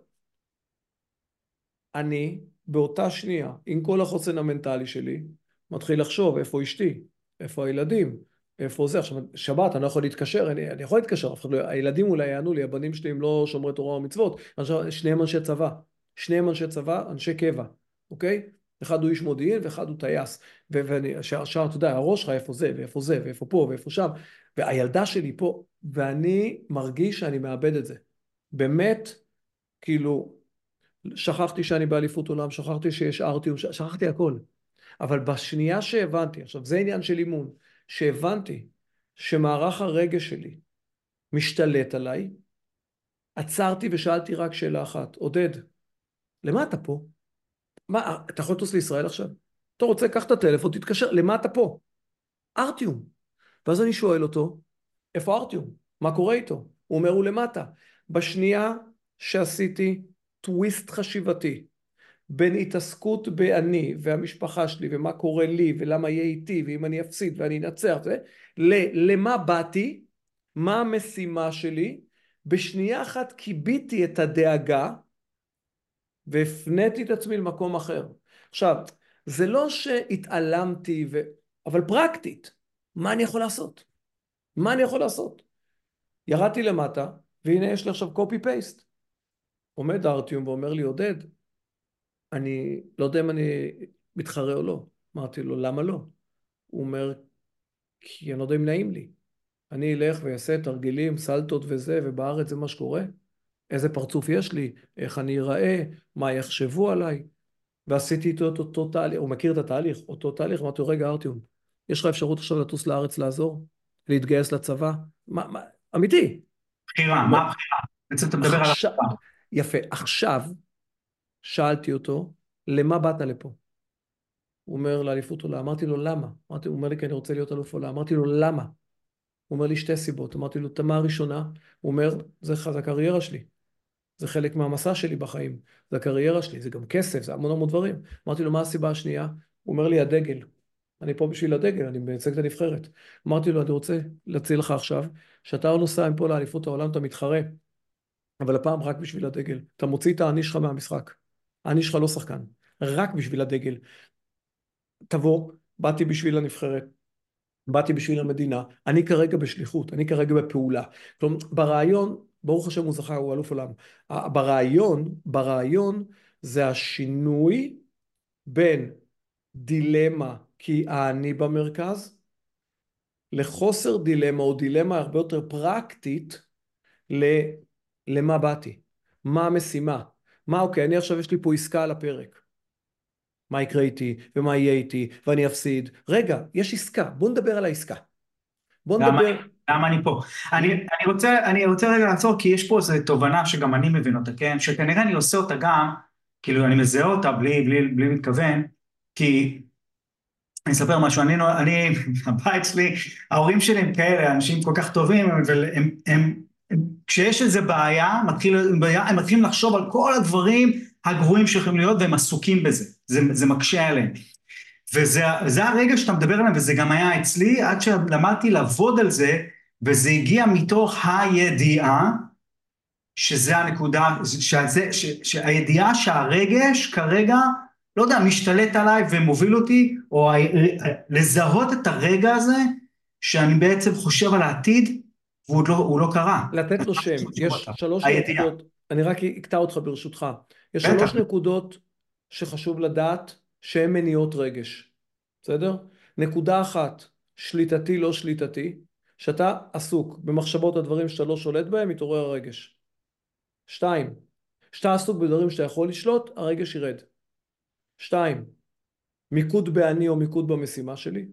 אני, באותה שנייה, עם כל החוסן המנטלי שלי, מתחיל לחשוב איפה אשתי, איפה הילדים, איפה זה. עכשיו, שבת, אני לא יכול להתקשר, אני, אני יכול להתקשר, לא, הילדים אולי יענו לי, הבנים שלי הם לא שומרי תורה ומצוות, שניהם אנשי צבא, שניהם אנשי צבא, אנשי קבע, אוקיי? אחד הוא איש מודיעין ואחד הוא טייס. עכשיו, אתה יודע, הראש שלך איפה זה, ואיפה זה, ואיפה פה, ואיפה שם. והילדה שלי פה, ואני מרגיש שאני מאבד את זה. באמת, כאילו, שכחתי שאני באליפות עולם, שכחתי שיש ארטיום, שכחתי הכל. אבל בשנייה שהבנתי, עכשיו זה עניין של אימון, שהבנתי שמערך הרגש שלי משתלט עליי, עצרתי ושאלתי רק שאלה אחת, עודד, למה אתה פה? מה, אתה יכול לטוס לישראל עכשיו? אתה רוצה, קח את הטלפון, תתקשר, למה אתה פה? ארטיום. ואז אני שואל אותו, איפה ארטיום? מה קורה איתו? הוא אומר, הוא למטה. בשנייה שעשיתי טוויסט חשיבתי בין התעסקות באני והמשפחה שלי ומה קורה לי ולמה יהיה איתי ואם אני אפסיד ואני אנצח זה, למה באתי, מה המשימה שלי, בשנייה אחת קיביתי את הדאגה והפניתי את עצמי למקום אחר. עכשיו, זה לא שהתעלמתי, ו... אבל פרקטית, מה אני יכול לעשות? מה אני יכול לעשות? ירדתי למטה, והנה יש לי עכשיו קופי פייסט. עומד ארטיום ואומר לי, עודד, אני לא יודע אם אני מתחרה או לא. אמרתי לו, למה לא? הוא אומר, כי אני לא יודע אם נעים לי. אני אלך ואעשה תרגילים, סלטות וזה, ובארץ זה מה שקורה. איזה פרצוף יש לי, איך אני אראה, מה יחשבו עליי. ועשיתי איתו את אותו תהליך, הוא מכיר את התהליך, אותו תהליך, אמרתי לו, רגע ארטיום, יש לך אפשרות עכשיו לטוס לארץ לעזור? להתגייס לצבא? מה, מה, אמיתי. בחירה, מה הבחירה? בעצם אתה מדבר על הבחירה. יפה, עכשיו שאלתי אותו, למה באת לפה? הוא אומר לאליפות עולה, אמרתי לו למה? אמרתי, הוא אומר לי כי אני רוצה להיות אלוף עולה, אמרתי לו למה? הוא אומר לי שתי סיבות, אמרתי לו, תמה הראשונה, הוא אומר, זה, זה הקריירה שלי, זה חלק מהמסע שלי בחיים, זה הקריירה שלי, זה גם כסף, זה המון המון דברים. אמרתי לו, מה הסיבה השנייה? הוא אומר לי, הדגל. אני פה בשביל הדגל, אני מייצג את הנבחרת. אמרתי לו, אני רוצה להציע לך עכשיו, שאתה נוסע עם פה לאליפות העולם, אתה מתחרה, אבל הפעם רק בשביל הדגל. אתה מוציא את האני שלך מהמשחק. האני שלך לא שחקן, רק בשביל הדגל. תבוא, באתי בשביל הנבחרת, באתי בשביל המדינה, אני כרגע בשליחות, אני כרגע בפעולה. כלומר, ברעיון, ברוך השם הוא זכה, הוא אלוף עולם. ברעיון, ברעיון זה השינוי בין דילמה כי האני במרכז, לחוסר דילמה או דילמה הרבה יותר פרקטית למה באתי, מה המשימה, מה אוקיי, אני עכשיו יש לי פה עסקה על הפרק. מה יקרה איתי, ומה יהיה איתי, ואני אפסיד. רגע, יש עסקה, בוא נדבר על העסקה. בוא נדבר... למה אני פה? אני, אני, רוצה, אני רוצה רגע לעצור, כי יש פה איזו תובנה שגם אני מבין אותה, כן? שכנראה אני עושה אותה גם, כאילו אני מזהה אותה בלי, בלי, בלי מתכוון, כי אני אספר משהו, אני, אני, הבית שלי, ההורים שלי הם כאלה, אנשים כל כך טובים, אבל הם, הם, הם, כשיש איזה בעיה, מתחיל, הם מתחילים לחשוב על כל הדברים הגרועים שיכולים להיות, והם עסוקים בזה, זה, זה מקשה עליהם. וזה הרגע שאתה מדבר עליהם, וזה גם היה אצלי, עד שלמדתי לעבוד על זה, וזה הגיע מתוך הידיעה, שזה הנקודה, שזה, ש, שהידיעה שהרגש כרגע, לא יודע, משתלט עליי ומוביל אותי, או לזהות את הרגע הזה, שאני בעצם חושב על העתיד, והוא לא, לא קרה. לתת לו שם, יש שלוש נקודות, אני רק אקטע אותך ברשותך, יש שלוש נקודות שחשוב לדעת שהן מניעות רגש, בסדר? נקודה אחת, שליטתי לא שליטתי, שאתה עסוק במחשבות הדברים שאתה לא שולט בהם, מתעורר הרגש. שתיים, שאתה עסוק בדברים שאתה יכול לשלוט, הרגש ירד. שתיים, מיקוד באני או מיקוד במשימה שלי,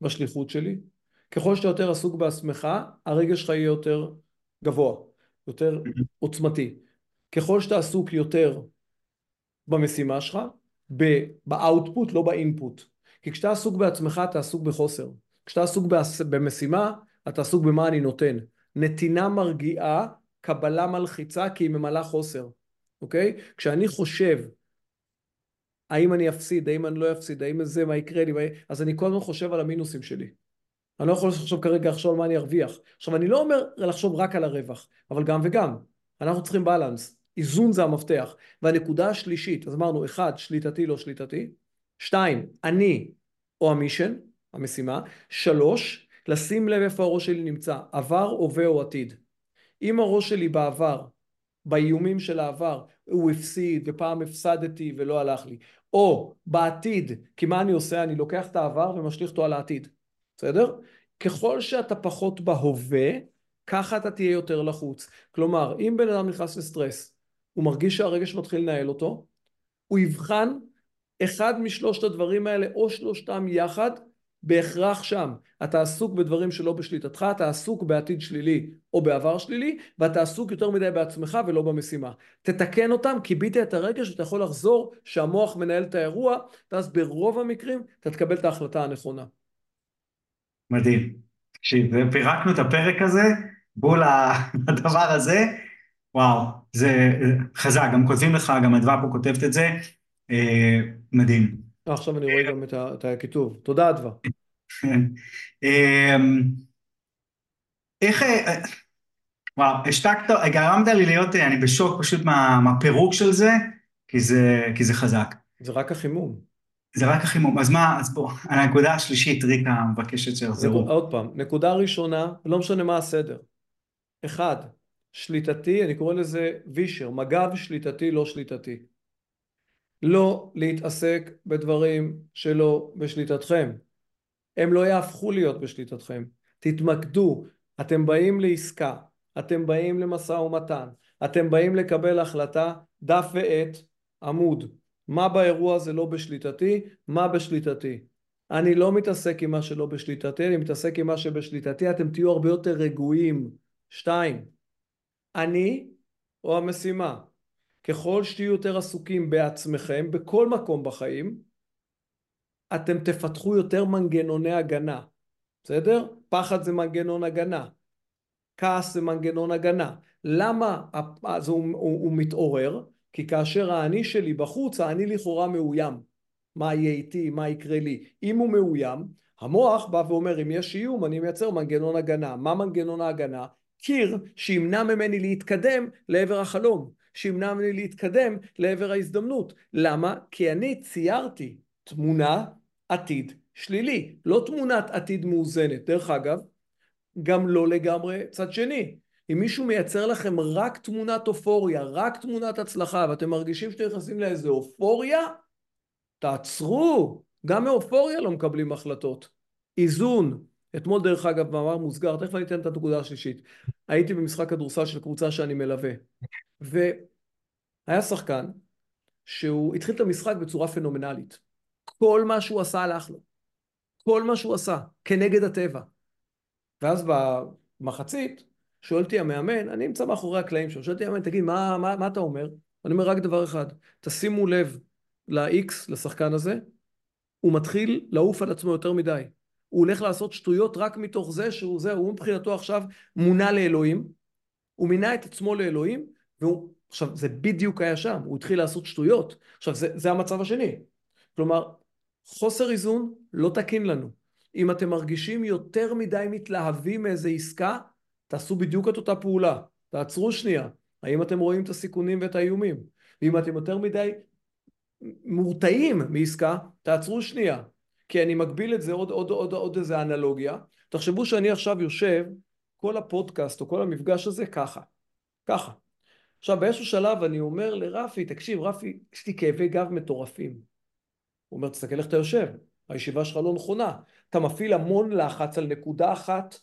בשליחות שלי. ככל שאתה יותר עסוק בעצמך, הרגש שלך יהיה יותר גבוה, יותר עוצמתי. ככל שאתה עסוק יותר במשימה שלך, באאוטפוט, לא באינפוט. כי כשאתה עסוק בעצמך, אתה עסוק בחוסר. כשאתה עסוק במשימה, אתה עסוק במה אני נותן. נתינה מרגיעה, קבלה מלחיצה, כי היא ממלאה חוסר, אוקיי? כשאני חושב, האם אני אפסיד, האם אני לא אפסיד, האם זה, מה יקרה לי, מה... אז אני כל הזמן חושב על המינוסים שלי. אני לא יכול לחשוב כרגע לחשוב על מה אני ארוויח. עכשיו, אני לא אומר לחשוב רק על הרווח, אבל גם וגם. אנחנו צריכים בלנס. איזון זה המפתח. והנקודה השלישית, אז אמרנו, אחד, שליטתי לא שליטתי, שתיים, אני או המישן, המשימה, שלוש, לשים לב איפה הראש שלי נמצא, עבר, הווה או עתיד. אם הראש שלי בעבר, באיומים של העבר, הוא הפסיד ופעם הפסדתי ולא הלך לי, או בעתיד, כי מה אני עושה? אני לוקח את העבר ומשליך אותו על העתיד, בסדר? ככל שאתה פחות בהווה, ככה אתה תהיה יותר לחוץ. כלומר, אם בן אדם נכנס לסטרס, הוא מרגיש שהרגש מתחיל לנהל אותו, הוא יבחן אחד משלושת הדברים האלה או שלושתם יחד בהכרח שם. אתה עסוק בדברים שלא בשליטתך, אתה עסוק בעתיד שלילי או בעבר שלילי, ואתה עסוק יותר מדי בעצמך ולא במשימה. תתקן אותם, כיבית את הרגש ואתה יכול לחזור שהמוח מנהל את האירוע, ואז ברוב המקרים אתה תקבל את ההחלטה הנכונה. מדהים. תקשיב, פירקנו את הפרק הזה, בול הדבר הזה, וואו, זה חזק, גם כותבים לך, גם אדווה פה כותבת את זה, אה, מדהים. אה, עכשיו אני רואה גם את הכיתוב. תודה אדווה. אה, איך, אה, וואו, השתקת, גרמת לי להיות, אני בשוק פשוט מה, מהפירוק של זה, כי זה, כי זה חזק. זה רק החימום. זה רק החימום, אז מה, אז בוא, הנקודה השלישית, ריקה מבקשת שיחזרו. עוד פעם, נקודה ראשונה, לא משנה מה הסדר. אחד, שליטתי, אני קורא לזה וישר, מג"ב שליטתי לא שליטתי. לא להתעסק בדברים שלא בשליטתכם. הם לא יהפכו להיות בשליטתכם. תתמקדו. אתם באים לעסקה, אתם באים למשא ומתן, אתם באים לקבל החלטה, דף ועט, עמוד. מה באירוע הזה לא בשליטתי, מה בשליטתי. אני לא מתעסק עם מה שלא בשליטתי, אני מתעסק עם מה שבשליטתי, אתם תהיו הרבה יותר רגועים. שתיים, אני או המשימה. ככל שתהיו יותר עסוקים בעצמכם, בכל מקום בחיים, אתם תפתחו יותר מנגנוני הגנה. בסדר? פחד זה מנגנון הגנה. כעס זה מנגנון הגנה. למה אז הוא, הוא, הוא מתעורר? כי כאשר האני שלי בחוץ, האני לכאורה מאוים. מה יהיה איתי? מה יקרה לי? אם הוא מאוים, המוח בא ואומר אם יש איום אני מייצר מנגנון הגנה. מה מנגנון ההגנה? קיר שימנע ממני להתקדם לעבר החלום, שימנע ממני להתקדם לעבר ההזדמנות. למה? כי אני ציירתי תמונה עתיד שלילי, לא תמונת עתיד מאוזנת. דרך אגב, גם לא לגמרי צד שני. אם מישהו מייצר לכם רק תמונת אופוריה, רק תמונת הצלחה, ואתם מרגישים שאתם נכנסים לאיזה אופוריה, תעצרו, גם מאופוריה לא מקבלים החלטות. איזון. אתמול דרך אגב, מאמר מוסגר, תכף אני אתן את הנקודה השלישית. הייתי במשחק כדורסל של קבוצה שאני מלווה, והיה שחקן שהוא התחיל את המשחק בצורה פנומנלית. כל מה שהוא עשה הלך לו. כל מה שהוא עשה, כנגד הטבע. ואז במחצית, שואל אותי המאמן, אני נמצא מאחורי הקלעים שלו, שואל אותי המאמן, תגיד, מה, מה, מה אתה אומר? אני אומר רק דבר אחד, תשימו לב ל-X, לשחקן הזה, הוא מתחיל לעוף על עצמו יותר מדי. הוא הולך לעשות שטויות רק מתוך זה שהוא זה, הוא מבחינתו עכשיו מונה לאלוהים, הוא מינה את עצמו לאלוהים, והוא, עכשיו זה בדיוק היה שם, הוא התחיל לעשות שטויות. עכשיו זה, זה המצב השני. כלומר, חוסר איזון לא תקין לנו. אם אתם מרגישים יותר מדי מתלהבים מאיזה עסקה, תעשו בדיוק את אותה פעולה. תעצרו שנייה. האם אתם רואים את הסיכונים ואת האיומים? ואם אתם יותר מדי מורתעים מעסקה, תעצרו שנייה. כי אני מגביל את זה עוד, עוד, עוד, עוד איזה אנלוגיה. תחשבו שאני עכשיו יושב, כל הפודקאסט או כל המפגש הזה ככה. ככה. עכשיו באיזשהו שלב אני אומר לרפי, תקשיב רפי, יש לי כאבי גב מטורפים. הוא אומר, תסתכל איך אתה יושב, הישיבה שלך לא נכונה. אתה מפעיל המון לחץ על נקודה אחת.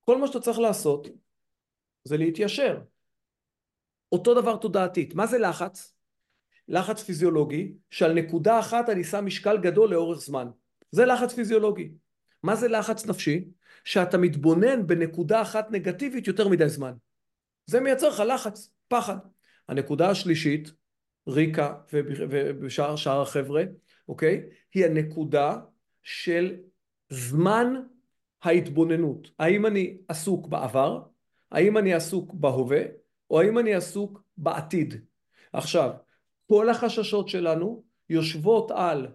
כל מה שאתה צריך לעשות זה להתיישר. אותו דבר תודעתית. מה זה לחץ? לחץ פיזיולוגי שעל נקודה אחת אני שם משקל גדול לאורך זמן. זה לחץ פיזיולוגי. מה זה לחץ נפשי? שאתה מתבונן בנקודה אחת נגטיבית יותר מדי זמן. זה מייצר לך לחץ, פחד. הנקודה השלישית, ריקה ובשאר שאר החבר'ה, אוקיי? היא הנקודה של זמן ההתבוננות. האם אני עסוק בעבר, האם אני עסוק בהווה, או האם אני עסוק בעתיד. עכשיו, כל החששות שלנו יושבות על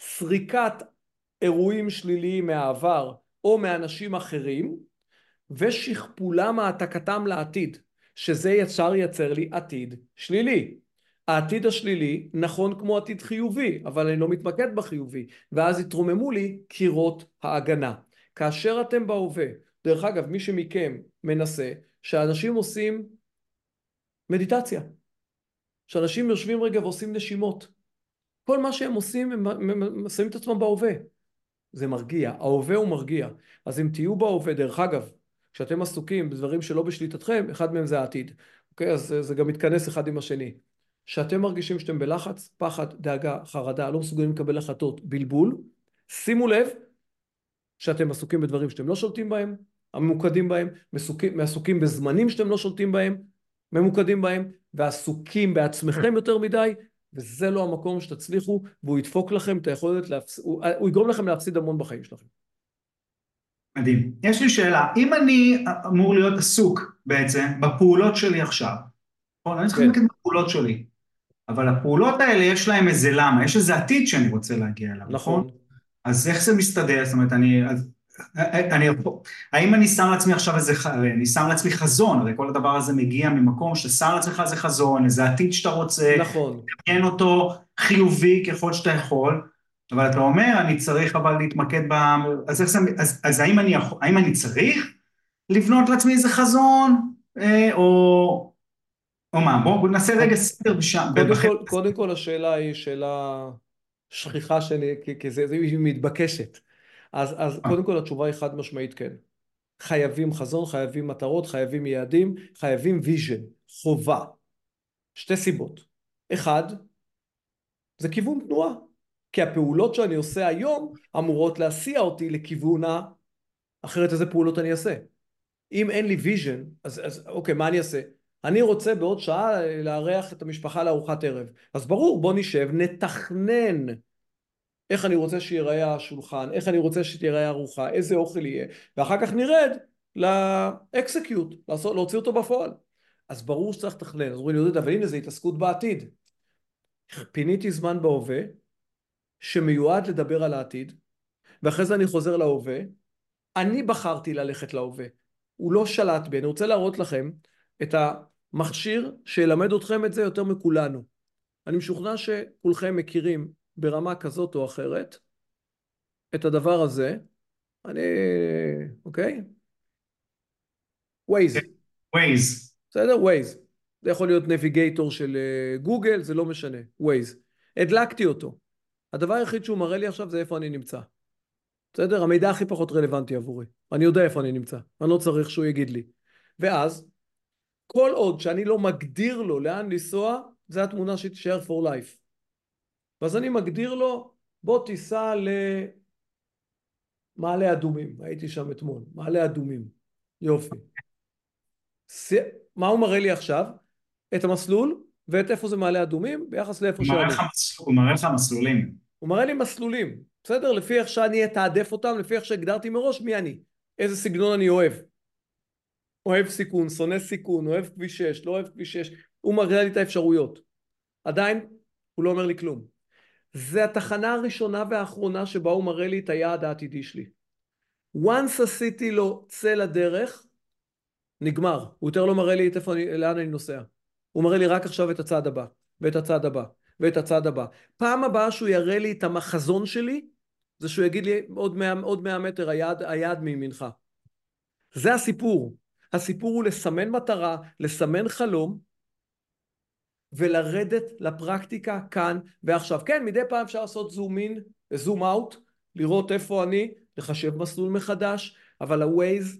סריקת אירועים שליליים מהעבר או מאנשים אחרים ושכפולם העתקתם לעתיד, שזה ישר ייצר לי עתיד שלילי. העתיד השלילי נכון כמו עתיד חיובי, אבל אני לא מתמקד בחיובי, ואז יתרוממו לי קירות ההגנה. כאשר אתם בהווה, דרך אגב, מי שמכם מנסה, שאנשים עושים מדיטציה. שאנשים יושבים רגע ועושים נשימות. כל מה שהם עושים, הם שמים את עצמם בהווה. זה מרגיע, ההווה הוא מרגיע. אז אם תהיו בהווה, דרך אגב, כשאתם עסוקים בדברים שלא בשליטתכם, אחד מהם זה העתיד. אוקיי? אז זה גם מתכנס אחד עם השני. כשאתם מרגישים שאתם בלחץ, פחד, דאגה, חרדה, לא מסוגלים לקבל החלטות, בלבול, שימו לב שאתם עסוקים בדברים שאתם לא שולטים בהם, הממוקדים בהם, מסוקים, עסוקים בזמנים שאתם לא שולטים בהם, ממוקדים בהם, ועסוקים בעצמכם יותר מדי, וזה לא המקום שתצליחו, והוא ידפוק לכם את היכולת, להפס... הוא, הוא יגרום לכם להפסיד המון בחיים שלכם. מדהים. יש לי שאלה, אם אני אמור להיות עסוק בעצם בפעולות שלי עכשיו, נכון? אני צריך כן. להתמקד בפעולות שלי, אבל הפעולות האלה יש להם איזה למה, יש איזה עתיד שאני רוצה להגיע אליו, נכון? נכון? אז איך זה מסתדר? זאת אומרת, אני... אני, האם אני שם לעצמי עכשיו איזה, אני שם לעצמי חזון, הרי כל הדבר הזה מגיע ממקום שאתה שם לעצמך איזה חזון, איזה עתיד שאתה רוצה, נכון, תקן אותו חיובי ככל שאתה יכול, אבל אתה אומר, אני צריך אבל להתמקד ב... אז, איך זה, אז, אז האם, אני, האם אני צריך לבנות לעצמי איזה חזון, אה, או, או מה, בואו נעשה רגע סדר בשם. קודם, כל, קודם כל השאלה היא שאלה שכיחה שלי, כי זה, זה מתבקשת. אז, אז קודם כל התשובה היא חד משמעית כן. חייבים חזון, חייבים מטרות, חייבים יעדים, חייבים vision, חובה. שתי סיבות. אחד, זה כיוון תנועה. כי הפעולות שאני עושה היום אמורות להסיע אותי לכיוון ה... אחרת איזה פעולות אני אעשה. אם אין לי vision, אז, אז אוקיי, מה אני אעשה? אני רוצה בעוד שעה לארח את המשפחה לארוחת ערב. אז ברור, בוא נשב, נתכנן איך אני רוצה שיראה השולחן, איך אני רוצה שתיראה הארוחה, איזה אוכל יהיה, ואחר כך נרד לאקסקיוט, להוציא אותו בפועל. אז ברור שצריך לתכנן, אז אומרים לי, אבל הנה זה התעסקות בעתיד. פיניתי זמן בהווה, שמיועד לדבר על העתיד, ואחרי זה אני חוזר להווה, אני בחרתי ללכת להווה, הוא לא שלט בי, אני רוצה להראות לכם את המכשיר שילמד אתכם את זה יותר מכולנו. אני משוכנע שכולכם מכירים ברמה כזאת או אחרת את הדבר הזה, אני, אוקיי? ווייז. ווייז. בסדר? ווייז. זה יכול להיות navigator של גוגל, זה לא משנה. Waze. הדלקתי אותו. הדבר היחיד שהוא מראה לי עכשיו זה איפה אני נמצא. בסדר? המידע הכי פחות רלוונטי עבורי. אני יודע איפה אני נמצא, אני לא צריך שהוא יגיד לי. ואז, כל עוד שאני לא מגדיר לו לאן לנסוע, זה התמונה שתישאר for life. ואז אני מגדיר לו, בוא תיסע למעלה אדומים, הייתי שם אתמול, מעלה אדומים, יופי. מה הוא מראה לי עכשיו? את המסלול ואת איפה זה מעלה אדומים ביחס לאיפה שאני. הוא מראה לך מסלולים. הוא מראה לי מסלולים, בסדר? לפי איך שאני אתעדף אותם, לפי איך שהגדרתי מראש מי אני, איזה סגנון אני אוהב. אוהב סיכון, שונא סיכון, אוהב כביש 6, לא אוהב כביש 6, הוא מראה לי את האפשרויות. עדיין הוא לא אומר לי כלום. זה התחנה הראשונה והאחרונה שבה הוא מראה לי את היעד העתידי שלי. once עשיתי לו צא לדרך, נגמר. הוא יותר לא מראה לי את איפה אני, לאן אני נוסע. הוא מראה לי רק עכשיו את הצעד הבא, ואת הצעד הבא, ואת הצעד הבא. פעם הבאה שהוא יראה לי את החזון שלי, זה שהוא יגיד לי עוד מאה, עוד מאה מטר היעד, היעד מימינך. זה הסיפור. הסיפור הוא לסמן מטרה, לסמן חלום, ולרדת לפרקטיקה כאן ועכשיו. כן, מדי פעם אפשר לעשות זום אין, זום אאוט, לראות איפה אני, לחשב מסלול מחדש, אבל ה-Waze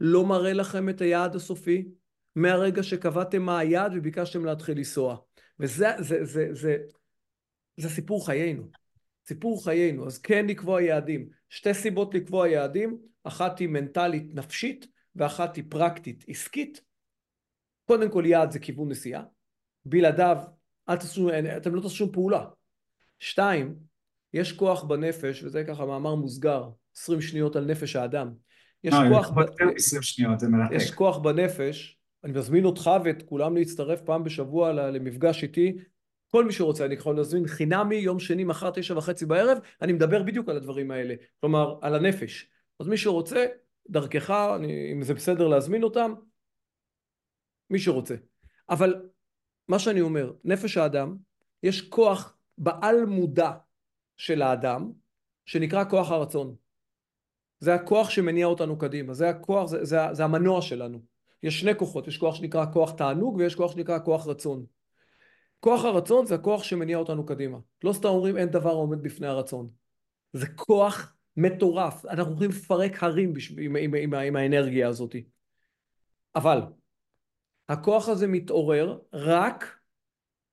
לא מראה לכם את היעד הסופי מהרגע שקבעתם מה היעד וביקשתם להתחיל לנסוע. וזה זה, זה, זה, זה סיפור חיינו. סיפור חיינו. אז כן לקבוע יעדים. שתי סיבות לקבוע יעדים, אחת היא מנטלית נפשית ואחת היא פרקטית עסקית. קודם כל יעד זה כיוון נסיעה. בלעדיו אל תעשו, אתם לא תעשו שום פעולה. שתיים, יש כוח בנפש, וזה ככה מאמר מוסגר, 20 שניות על נפש האדם. יש לא, כוח, ב... 20 שניות, זה. יש כוח בנפש, אני מזמין אותך ואת כולם להצטרף פעם בשבוע למפגש איתי, כל מי שרוצה, אני יכול להזמין חינמי יום שני מחר תשע וחצי בערב, אני מדבר בדיוק על הדברים האלה, כלומר על הנפש. אז מי שרוצה, דרכך, אני, אם זה בסדר להזמין אותם, מי שרוצה. אבל מה שאני אומר, נפש האדם, יש כוח בעל מודע של האדם, שנקרא כוח הרצון. זה הכוח שמניע אותנו קדימה, זה הכוח, זה, זה, זה המנוע שלנו. יש שני כוחות, יש כוח שנקרא כוח תענוג ויש כוח שנקרא כוח רצון. כוח הרצון זה הכוח שמניע אותנו קדימה. לא סתם אומרים אין דבר העומד בפני הרצון. זה כוח מטורף, אנחנו יכולים לפרק הרים בשב... עם, עם, עם, עם האנרגיה הזאת. אבל הכוח הזה מתעורר רק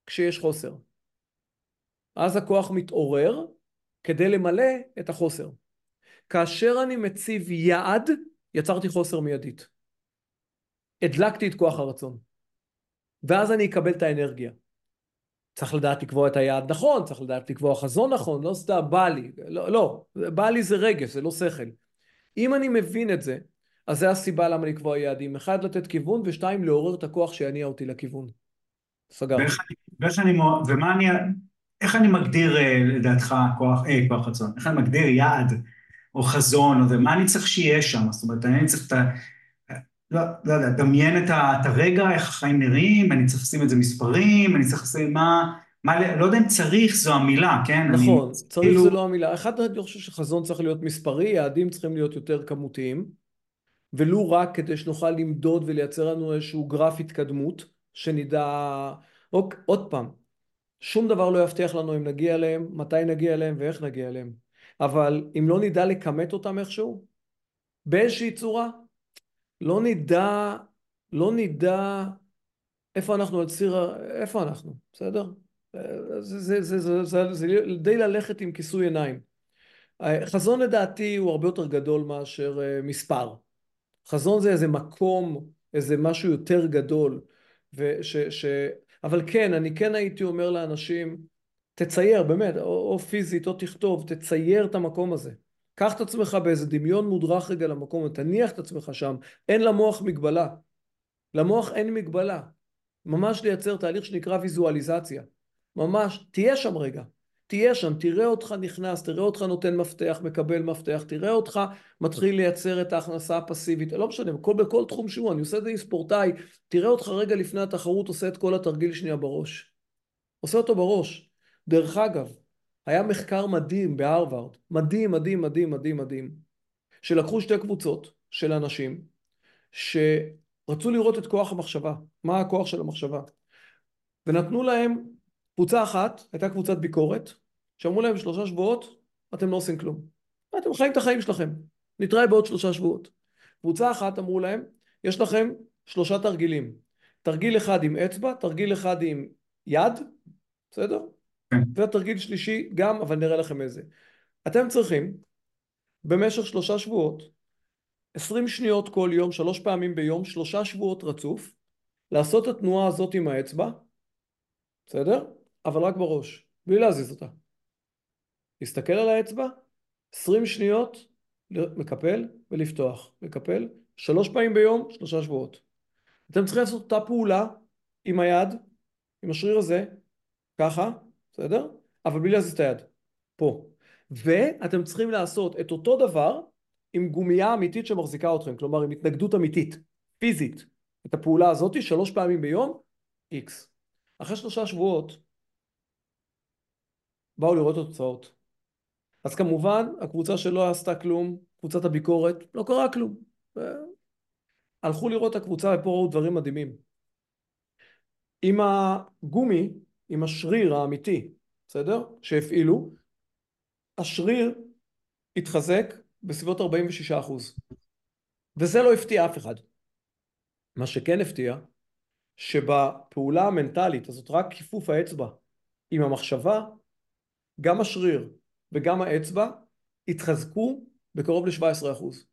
כשיש חוסר. אז הכוח מתעורר כדי למלא את החוסר. כאשר אני מציב יעד, יצרתי חוסר מיידית. הדלקתי את כוח הרצון. ואז אני אקבל את האנרגיה. צריך לדעת לקבוע את היעד נכון, צריך לדעת לקבוע חזון נכון, לא סתם בא לי, לא, לא, בא לי זה רגש, זה לא שכל. אם אני מבין את זה, אז זה הסיבה למה לקבוע יעדים. אחד, לתת כיוון, ושתיים, לעורר את הכוח שיניע אותי לכיוון. סגר. ואיך אני, ומה אני, איך אני מגדיר אה, לדעתך כוח, אה, כוח רצון? איך אני מגדיר יעד או חזון, או זה, מה אני צריך שיהיה שם? זאת אומרת, אני צריך את. לא, לא יודע, דמיין את, ה, את הרגע, איך החיים נראים, אני צריך לשים את זה מספרים, אני צריך לשים מה... מה, לא יודע אם צריך זו המילה, כן? נכון, אני, צריך כאילו... זה לא המילה. אחד, אני חושב שחזון צריך להיות מספרי, יעדים צריכים להיות יותר כמותיים, ולו רק כדי שנוכל למדוד ולייצר לנו איזשהו גרף התקדמות, שנדע... אוק, עוד פעם, שום דבר לא יבטיח לנו אם נגיע אליהם, מתי נגיע אליהם ואיך נגיע אליהם. אבל אם לא נדע לכמת אותם איכשהו, באיזושהי צורה, לא נדע, לא נדע איפה אנחנו על ציר, איפה אנחנו, בסדר? זה, זה, זה, זה, זה, זה די ללכת עם כיסוי עיניים. חזון לדעתי הוא הרבה יותר גדול מאשר אה, מספר. חזון זה איזה מקום, איזה משהו יותר גדול. וש, ש... אבל כן, אני כן הייתי אומר לאנשים, תצייר, באמת, או, או פיזית או תכתוב, תצייר את המקום הזה. קח את עצמך באיזה דמיון מודרך רגע למקום, תניח את עצמך שם, אין למוח מגבלה. למוח אין מגבלה. ממש לייצר תהליך שנקרא ויזואליזציה. ממש, תהיה שם רגע. תהיה שם, תראה אותך נכנס, תראה אותך נותן מפתח, מקבל מפתח, תראה אותך מתחיל לייצר את ההכנסה הפסיבית, לא משנה, בכל, בכל תחום שהוא, אני עושה את זה עם ספורטאי, תראה אותך רגע לפני התחרות עושה את כל התרגיל שנייה בראש. עושה אותו בראש. דרך אגב, היה מחקר מדהים בהרווארד, מדהים, מדהים, מדהים, מדהים, מדהים, שלקחו שתי קבוצות של אנשים שרצו לראות את כוח המחשבה, מה הכוח של המחשבה, ונתנו להם, קבוצה אחת הייתה קבוצת ביקורת, שאמרו להם שלושה שבועות, אתם לא עושים כלום. אתם חיים את החיים שלכם. נתראה בעוד שלושה שבועות. קבוצה אחת אמרו להם, יש לכם שלושה תרגילים. תרגיל אחד עם אצבע, תרגיל אחד עם יד, בסדר? כן. ותרגיל שלישי גם, אבל נראה לכם איזה. אתם צריכים במשך שלושה שבועות, עשרים שניות כל יום, שלוש פעמים ביום, שלושה שבועות רצוף, לעשות את התנועה הזאת עם האצבע, בסדר? אבל רק בראש, בלי להזיז אותה. להסתכל על האצבע, עשרים שניות, מקפל ולפתוח, מקפל, שלוש פעמים ביום, שלושה שבועות. אתם צריכים לעשות אותה פעולה עם היד, עם השריר הזה, ככה, בסדר? אבל בלי להזיז את היד, פה. ואתם צריכים לעשות את אותו דבר עם גומייה אמיתית שמחזיקה אתכם, כלומר עם התנגדות אמיתית, פיזית, את הפעולה הזאת שלוש פעמים ביום, איקס. אחרי שלושה שבועות באו לראות את התוצאות. אז כמובן הקבוצה שלא עשתה כלום, קבוצת הביקורת, לא קרה כלום. הלכו לראות את הקבוצה ופה ראו דברים מדהימים. עם הגומי, עם השריר האמיתי, בסדר? שהפעילו, השריר התחזק בסביבות 46 אחוז. וזה לא הפתיע אף אחד. מה שכן הפתיע, שבפעולה המנטלית הזאת, רק כיפוף האצבע עם המחשבה, גם השריר וגם האצבע התחזקו בקרוב ל-17 אחוז.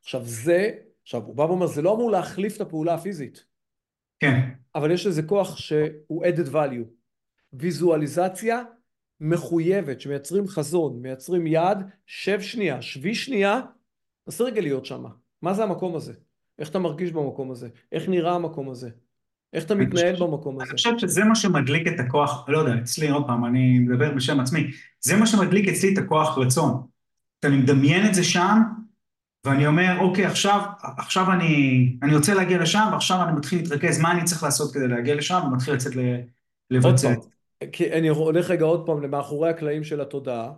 עכשיו זה, עכשיו הוא בא ואומר, זה לא אמור להחליף את הפעולה הפיזית. כן. אבל יש לזה כוח שהוא added value. ויזואליזציה מחויבת, שמייצרים חזון, מייצרים יעד, שב שנייה, שבי שנייה, תנסה רגע להיות שם. מה זה המקום הזה? איך אתה מרגיש במקום הזה? איך נראה המקום הזה? איך אתה מתנהל במקום הזה? אני חושב שזה מה שמדליק את הכוח, לא יודע, אצלי, עוד פעם, אני מדבר בשם עצמי, זה מה שמדליק אצלי את הכוח רצון. אני מדמיין את זה שם, ואני אומר, אוקיי, עכשיו, עכשיו אני, אני רוצה להגיע לשם, ועכשיו אני מתחיל להתרכז מה אני צריך לעשות כדי להגיע לשם, ומתחיל לצאת לבצע את זה. כי אני הולך רגע עוד פעם למאחורי הקלעים של התודעה.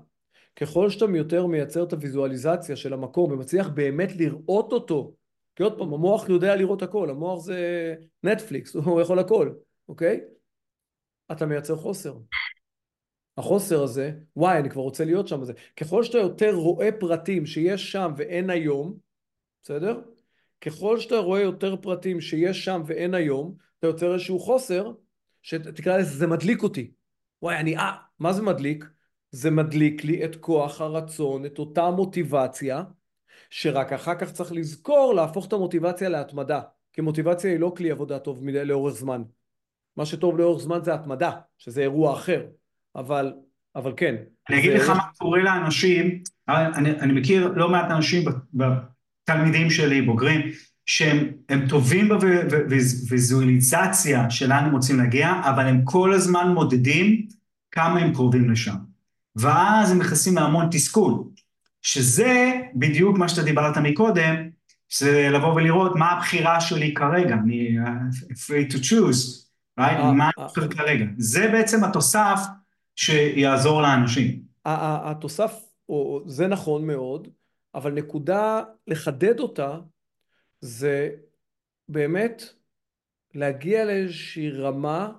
ככל שאתה יותר מייצר את הוויזואליזציה של המקום ומצליח באמת לראות אותו, כי עוד פעם, המוח יודע לראות הכל, המוח זה נטפליקס, הוא יכול הכל, אוקיי? אתה מייצר חוסר. החוסר הזה, וואי, אני כבר רוצה להיות שם. זה. ככל שאתה יותר רואה פרטים שיש שם ואין היום, בסדר? ככל שאתה רואה יותר פרטים שיש שם ואין היום, אתה יוצר איזשהו חוסר, שתקרא לזה, זה מדליק אותי. וואי, אני, אה, מה זה מדליק? זה מדליק לי את כוח הרצון, את אותה מוטיבציה, שרק אחר כך צריך לזכור להפוך את המוטיבציה להתמדה. כי מוטיבציה היא לא כלי עבודה טוב מדי לאורך זמן. מה שטוב לאורך זמן זה התמדה, שזה אירוע אחר. אבל, אבל כן. אני אגיד לך מה קורה לאנשים, אני, אני מכיר לא מעט אנשים, תלמידים שלי, בוגרים, שהם טובים בוויזואליזציה שלאן הם רוצים להגיע, אבל הם כל הזמן מודדים כמה הם קרובים לשם. ואז הם נכנסים להמון תסכול, שזה בדיוק מה שאתה דיברת מקודם, זה לבוא ולראות מה הבחירה שלי כרגע, אני free to choose, right? אה, מה אני בוחר אה. כרגע. זה בעצם התוסף שיעזור לאנשים. התוסף, זה נכון מאוד, אבל נקודה לחדד אותה, זה באמת להגיע לאיזושהי רמה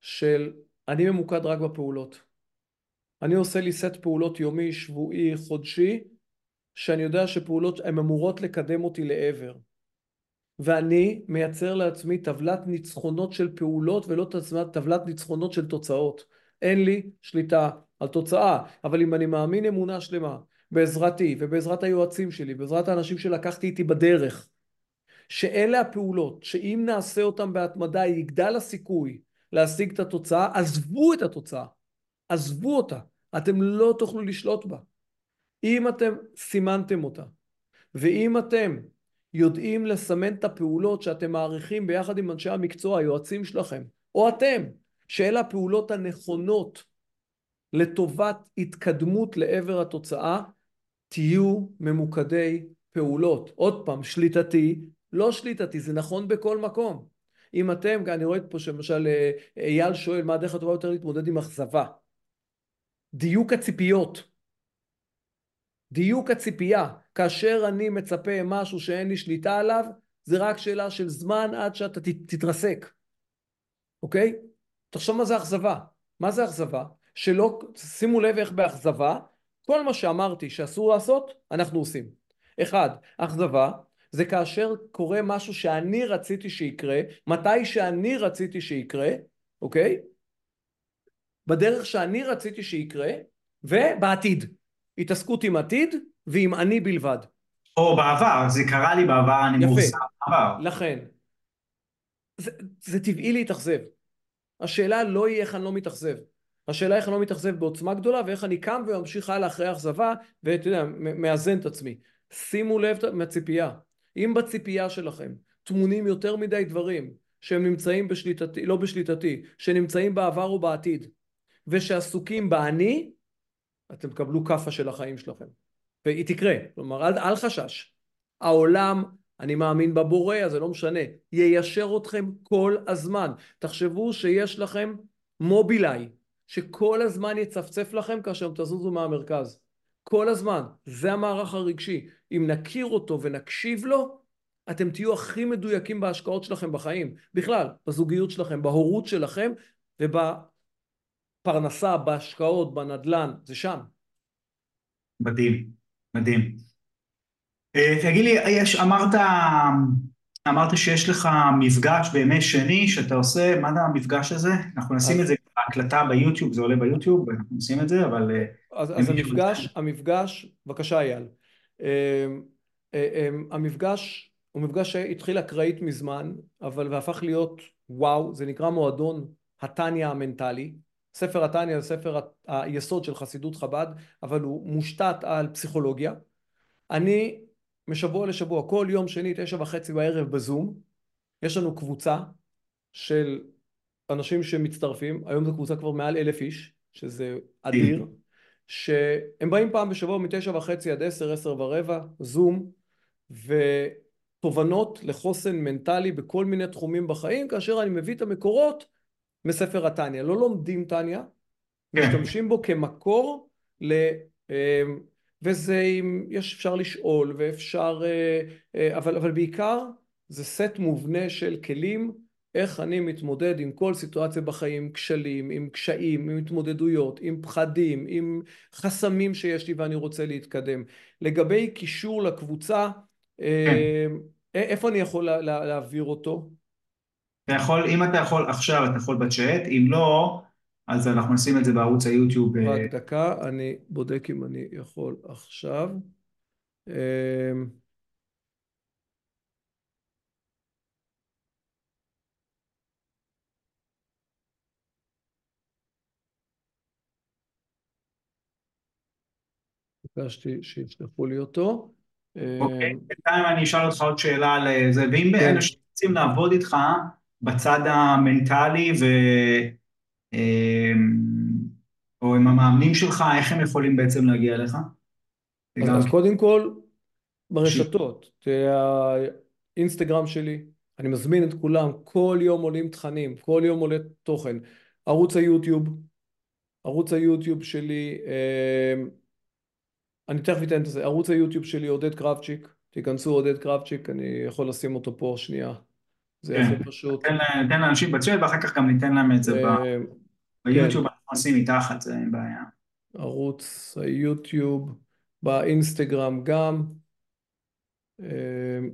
של אני ממוקד רק בפעולות. אני עושה לי סט פעולות יומי, שבועי, חודשי, שאני יודע שפעולות הן אמורות לקדם אותי לעבר. ואני מייצר לעצמי טבלת ניצחונות של פעולות ולא טבלת ניצחונות של תוצאות. אין לי שליטה על תוצאה, אבל אם אני מאמין אמונה שלמה בעזרתי ובעזרת היועצים שלי, בעזרת האנשים שלקחתי איתי בדרך, שאלה הפעולות, שאם נעשה אותן בהתמדה יגדל הסיכוי להשיג את התוצאה, עזבו את התוצאה, עזבו אותה, אתם לא תוכלו לשלוט בה. אם אתם סימנתם אותה, ואם אתם יודעים לסמן את הפעולות שאתם מעריכים ביחד עם אנשי המקצוע, היועצים שלכם, או אתם, שאלה הפעולות הנכונות לטובת התקדמות לעבר התוצאה, תהיו ממוקדי פעולות. עוד פעם, שליטתי, לא שליטתי, זה נכון בכל מקום. אם אתם, אני רואה פה שלמשל אה, אייל שואל מה הדרך הטובה יותר להתמודד עם אכזבה. דיוק הציפיות. דיוק הציפייה. כאשר אני מצפה משהו שאין לי שליטה עליו, זה רק שאלה של זמן עד שאתה תתרסק. אוקיי? תחשוב מה זה אכזבה. מה זה אכזבה? שלא, שימו לב איך באכזבה, כל מה שאמרתי שאסור לעשות, אנחנו עושים. אחד, אכזבה, זה כאשר קורה משהו שאני רציתי שיקרה, מתי שאני רציתי שיקרה, אוקיי? בדרך שאני רציתי שיקרה, ובעתיד. התעסקות עם עתיד ועם אני בלבד. או בעבר, זה קרה לי בעבר, אני מורסם בעבר. לכן. זה, זה טבעי להתאכזב. השאלה לא היא איך אני לא מתאכזב. השאלה איך אני לא מתאכזב בעוצמה גדולה ואיך אני קם וממשיך הלאה אחרי האכזבה ואתה יודע, מאזן את עצמי. שימו לב מהציפייה. אם בציפייה שלכם טמונים יותר מדי דברים שהם נמצאים בשליטתי, לא בשליטתי, שנמצאים בעבר או בעתיד, ושעסוקים באני, אתם תקבלו כאפה של החיים שלכם. והיא תקרה, כלומר אל, אל חשש. העולם, אני מאמין בבורא, אז זה לא משנה, יישר אתכם כל הזמן. תחשבו שיש לכם מובילאיי, שכל הזמן יצפצף לכם כאשר תזוזו מהמרכז. כל הזמן. זה המערך הרגשי. אם נכיר אותו ונקשיב לו, אתם תהיו הכי מדויקים בהשקעות שלכם בחיים. בכלל, בזוגיות שלכם, בהורות שלכם ובפרנסה, בהשקעות, בנדל"ן, זה שם. מדהים, מדהים. אה, תגיד לי, יש, אמרת, אמרת שיש לך מפגש בימי שני שאתה עושה, מה זה המפגש הזה? אנחנו נשים את זה בהקלטה ביוטיוב, זה עולה ביוטיוב, אנחנו נשים את זה, אבל... אה, אז, אז המפגש, המפגש, בבקשה אייל, אה, המפגש הוא מפגש שהתחיל אקראית מזמן, אבל והפך להיות וואו, זה נקרא מועדון הטניה המנטלי. ספר הטניה זה ספר היסוד של חסידות חב"ד, אבל הוא מושתת על פסיכולוגיה. אני משבוע לשבוע, כל יום שני, תשע וחצי בערב בזום, יש לנו קבוצה של אנשים שמצטרפים, היום זו קבוצה כבר מעל אלף איש, שזה אדיר, שהם באים פעם בשבוע מתשע וחצי עד עשר, עשר ורבע, זום, ותובנות לחוסן מנטלי בכל מיני תחומים בחיים, כאשר אני מביא את המקורות מספר התניא. לא לומדים תניא, כן. משתמשים בו כמקור ל... אה, וזה אם יש אפשר לשאול ואפשר אה, אה, אבל, אבל בעיקר זה סט מובנה של כלים איך אני מתמודד עם כל סיטואציה בחיים, כשלים, עם קשיים, עם התמודדויות, עם פחדים, עם חסמים שיש לי ואני רוצה להתקדם. לגבי קישור לקבוצה, כן. איפה אני יכול לה, להעביר אותו? אתה יכול, אם אתה יכול עכשיו, אתה יכול בצ'אט, אם לא, אז אנחנו נשים את זה בערוץ היוטיוב. רק דקה, אני בודק אם אני יכול עכשיו. אמ, ביקשתי שישלחו לי אותו. אוקיי, אמ, בינתיים אני אשאל אותך עוד שאלה על זה, ואם כן. אנשים רוצים לעבוד איתך בצד המנטלי ו... אמ, או עם המאמנים שלך, איך הם יכולים בעצם להגיע אליך? אז, אז קודם כל, ברשתות, האינסטגרם שלי, אני מזמין את כולם, כל יום עולים תכנים, כל יום עולה תוכן. ערוץ היוטיוב, ערוץ היוטיוב שלי, אמ, אני תכף אתן את זה, ערוץ היוטיוב שלי עודד קרבצ'יק, תיכנסו עודד קרבצ'יק, אני יכול לשים אותו פה שנייה, זה כן. הכי פשוט. ניתן לאנשים בצ'אט ואחר כך גם ניתן להם את זה אמ, ביוטיוב, אנחנו נשים מתחת, זה אין בעיה. ערוץ היוטיוב, באינסטגרם גם, אמ,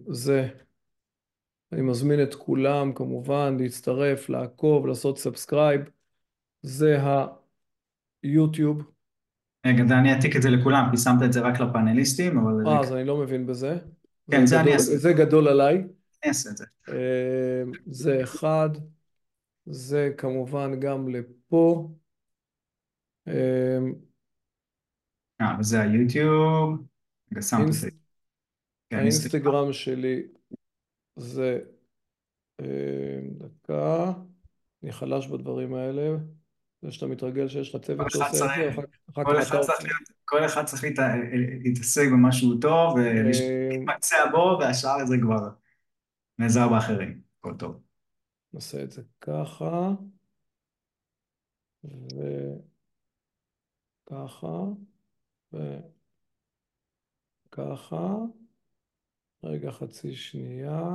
זה. אני מזמין את כולם כמובן להצטרף, לעקוב, לעשות subscribe, זה היוטיוב. רגע, אני אעתיק את זה לכולם, כי שמת את זה רק לפאנליסטים, אבל... אה, אז אני לא מבין בזה. כן, זה אני אעשה. זה גדול עליי. אני אעשה את זה. אמ, זה אחד, זה כמובן גם לפה. אמ, אה, וזה היוטיוב. כן, האינסטגרם שלי זה אמ, דקה, אני חלש בדברים האלה. זה שאתה מתרגל שיש לך צוות שעושה את זה, אחר כך כל אחד צריך להתעסק במשהו טוב ולהתמצע בו, והשאר זה כבר נעזר באחרים, הכל טוב. נעשה את זה ככה, וככה, וככה, רגע חצי שנייה.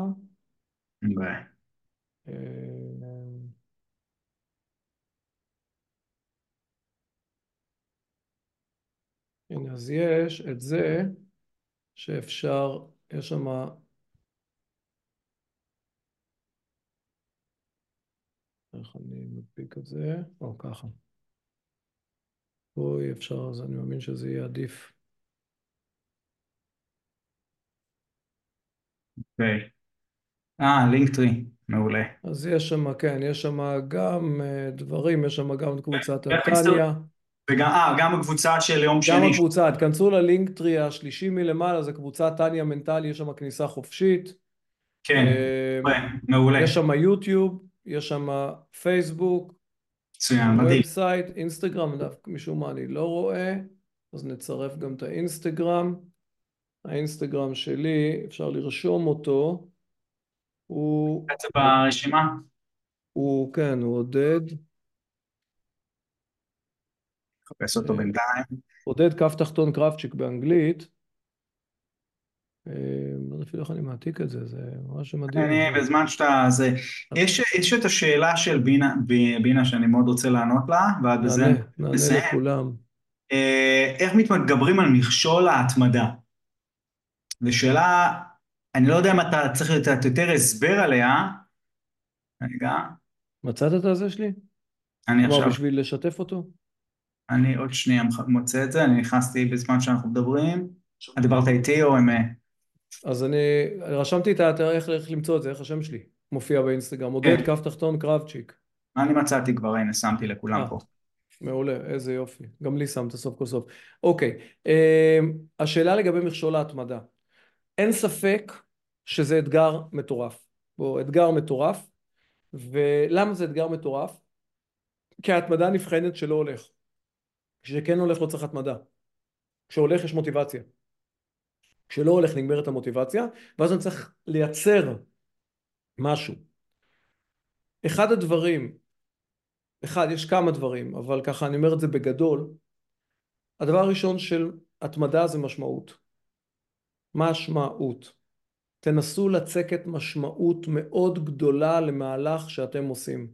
ביי. הנה, אז יש את זה שאפשר, יש שם... איך אני מדביק את זה? או ככה. פה אי אפשר, אז אני מאמין שזה יהיה עדיף. אוקיי. אה, Linktree, מעולה. אז יש שם, כן, יש שם גם אה, דברים, יש שם גם את קבוצת איך התניא. וגם, אה, גם הקבוצה של יום גם שני. הקבוצה, תכנסו ל Linktree השלישי מלמעלה, זה קבוצת תניא מנטלי, יש שם כניסה חופשית. כן, אה, מעולה. יש שם יוטיוב, יש שם פייסבוק. website, אינסטגרם, דווקא משום מה אני לא רואה, אז נצרף גם את האינסטגרם. האינסטגרם שלי, אפשר לרשום אותו, הוא, זה ברשימה? הוא, כן, הוא עודד, חפש אותו בינתיים. עודד כף תחתון קרבצ'יק באנגלית. אה, לא יודע אפילו איך אני מעתיק את זה, זה ממש מדהים. אני, בזמן שאתה... זה... יש, יש את השאלה של בינה, בינה שאני מאוד רוצה לענות לה, ועד בזה נענה, נענה. לכולם. אה, איך מתגברים על מכשול ההתמדה? זו שאלה, אני לא יודע אם אתה צריך לתת יותר הסבר עליה. רגע, מצאת את הזה שלי? אני עכשיו, בשביל לשתף אותו? אני עוד שנייה מוצא את זה, אני נכנסתי בזמן שאנחנו מדברים. את דיברת איתי או עם... אז אני רשמתי את ה... איך, איך למצוא את זה, איך השם שלי מופיע באינסטגרם. עודד כן. כף תחתון קרבצ'יק. אני מצאתי כבר, הנה, שמתי לכולם אה. פה. מעולה, איזה יופי. גם לי שמת סוף כל סוף. אוקיי, אה, השאלה לגבי מכשול ההתמדה. אין ספק שזה אתגר מטורף. בוא, אתגר מטורף. ולמה זה אתגר מטורף? כי ההתמדה נבחנת שלא הולך. כשכן הולך לא צריך התמדה. כשהולך יש מוטיבציה. כשלא הולך נגמרת המוטיבציה, ואז אני צריך לייצר משהו. אחד הדברים, אחד, יש כמה דברים, אבל ככה אני אומר את זה בגדול, הדבר הראשון של התמדה זה משמעות. משמעות. תנסו לצקת משמעות מאוד גדולה למהלך שאתם עושים.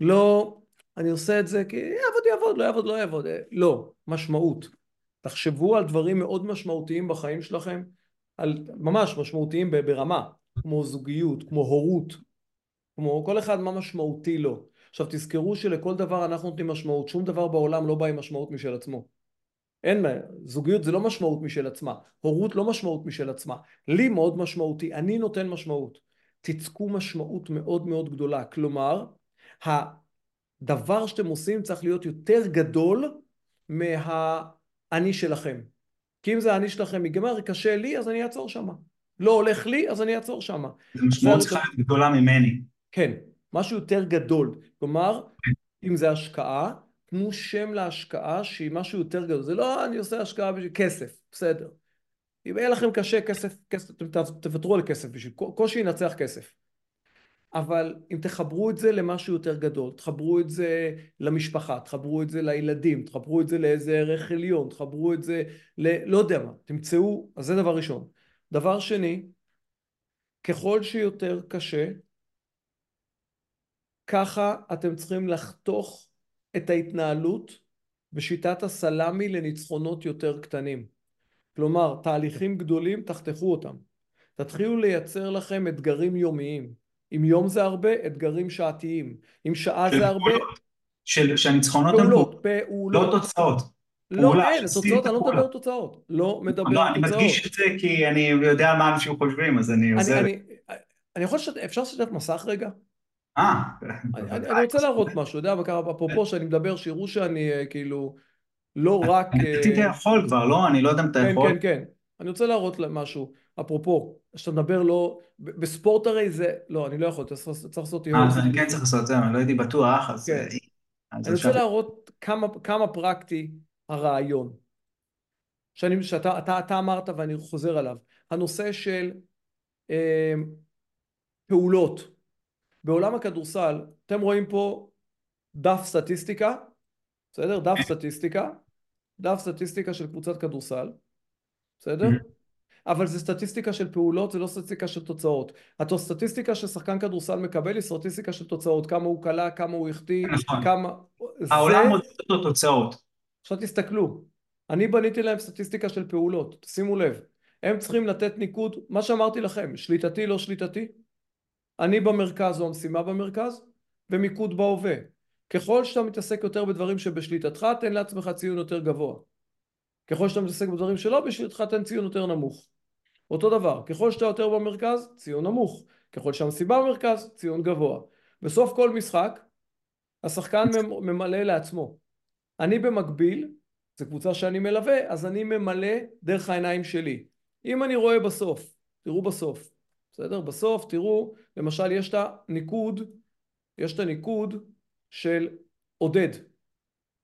לא, אני עושה את זה כי יעבוד יעבוד, לא יעבוד לא יעבוד. לא, משמעות. תחשבו על דברים מאוד משמעותיים בחיים שלכם, על ממש משמעותיים ברמה, כמו זוגיות, כמו הורות, כמו כל אחד מה משמעותי לו. עכשיו תזכרו שלכל דבר אנחנו נותנים משמעות, שום דבר בעולם לא בא עם משמעות משל עצמו. אין, זוגיות זה לא משמעות משל עצמה, הורות לא משמעות משל עצמה, לי מאוד משמעותי, אני נותן משמעות. תצקו משמעות מאוד מאוד גדולה, כלומר, הדבר שאתם עושים צריך להיות יותר גדול מהאני שלכם. כי אם זה האני שלכם ייגמר, קשה לי, אז אני אעצור שמה. לא הולך לי, אז אני אעצור שמה. זו משמעות צריכה להיות גדולה ממני. כן, משהו יותר גדול. כלומר, אם זה השקעה, תנו שם להשקעה שהיא משהו יותר גדול. זה לא אני עושה השקעה בשביל כסף, בסדר. אם יהיה לכם קשה כסף, כסף אתם תוותרו על כסף בשביל, קושי ינצח כסף. אבל אם תחברו את זה למשהו יותר גדול, תחברו את זה למשפחה, תחברו את זה לילדים, תחברו את זה לאיזה ערך עליון, תחברו את זה ל... לא יודע מה, תמצאו, אז זה דבר ראשון. דבר שני, ככל שיותר קשה, ככה אתם צריכים לחתוך את ההתנהלות בשיטת הסלאמי לניצחונות יותר קטנים. כלומר, תהליכים גדולים, תחתכו אותם. תתחילו לייצר לכם אתגרים יומיים. אם יום זה הרבה, אתגרים שעתיים. אם שעה זה הרבה... של, שהניצחונות הן פעולות, פעולות. לא תוצאות. לא, אין, תוצאות, אני לא מדבר תוצאות. לא מדבר תוצאות. לא, אני מדגיש את זה כי אני יודע מה אנשים חושבים, אז אני עוזר. אני יכול לשתף, אפשר לשתף מסך רגע? אה. אני רוצה להראות משהו, יודע מה קרה, אפרופו שאני מדבר, שיראו שאני כאילו לא רק... אתה יכול כבר, לא? אני לא יודע אם אתה יכול. כן, כן, כן. אני רוצה להראות משהו, אפרופו, כשאתה מדבר לא... בספורט הרי זה... לא, אני לא יכול, צריך לעשות... אה, אז אני כן צריך לעשות את זה, אני לא הייתי בטוח, אז... אני רוצה להראות כמה פרקטי הרעיון. שאני, שאתה אתה, אתה אמרת ואני חוזר עליו. הנושא של אה, פעולות. בעולם הכדורסל, אתם רואים פה דף סטטיסטיקה, בסדר? דף סטטיסטיקה, דף סטטיסטיקה של קבוצת כדורסל, בסדר? אבל זה סטטיסטיקה של פעולות, זה לא סטטיסטיקה של תוצאות. הסטטיסטיקה ששחקן כדורסל מקבל היא סטטיסטיקה של תוצאות, כמה הוא קלע, כמה הוא החטיא, נכון. כמה... העולם מודד אותו תוצאות. עכשיו תסתכלו, אני בניתי להם סטטיסטיקה של פעולות, שימו לב, הם צריכים לתת ניקוד, מה שאמרתי לכם, שליטתי לא שליטתי, אני במרכז או המשימה במרכז, ומיקוד בהווה. ככל שאתה מתעסק יותר בדברים שבשליטתך, תן לעצמך ציון יותר גבוה. ככל שאתה מתעסק בדברים שלא בשליטתך, תן ציון יותר נמוך. אותו דבר, ככל שאתה יותר במרכז, ציון נמוך. ככל שהמסיבה במרכז, ציון גבוה. בסוף כל משחק, השחקן ממלא לעצמו. אני במקביל, זו קבוצה שאני מלווה, אז אני ממלא דרך העיניים שלי. אם אני רואה בסוף, תראו בסוף, בסדר? בסוף תראו, למשל יש את הניקוד, יש את הניקוד של עודד.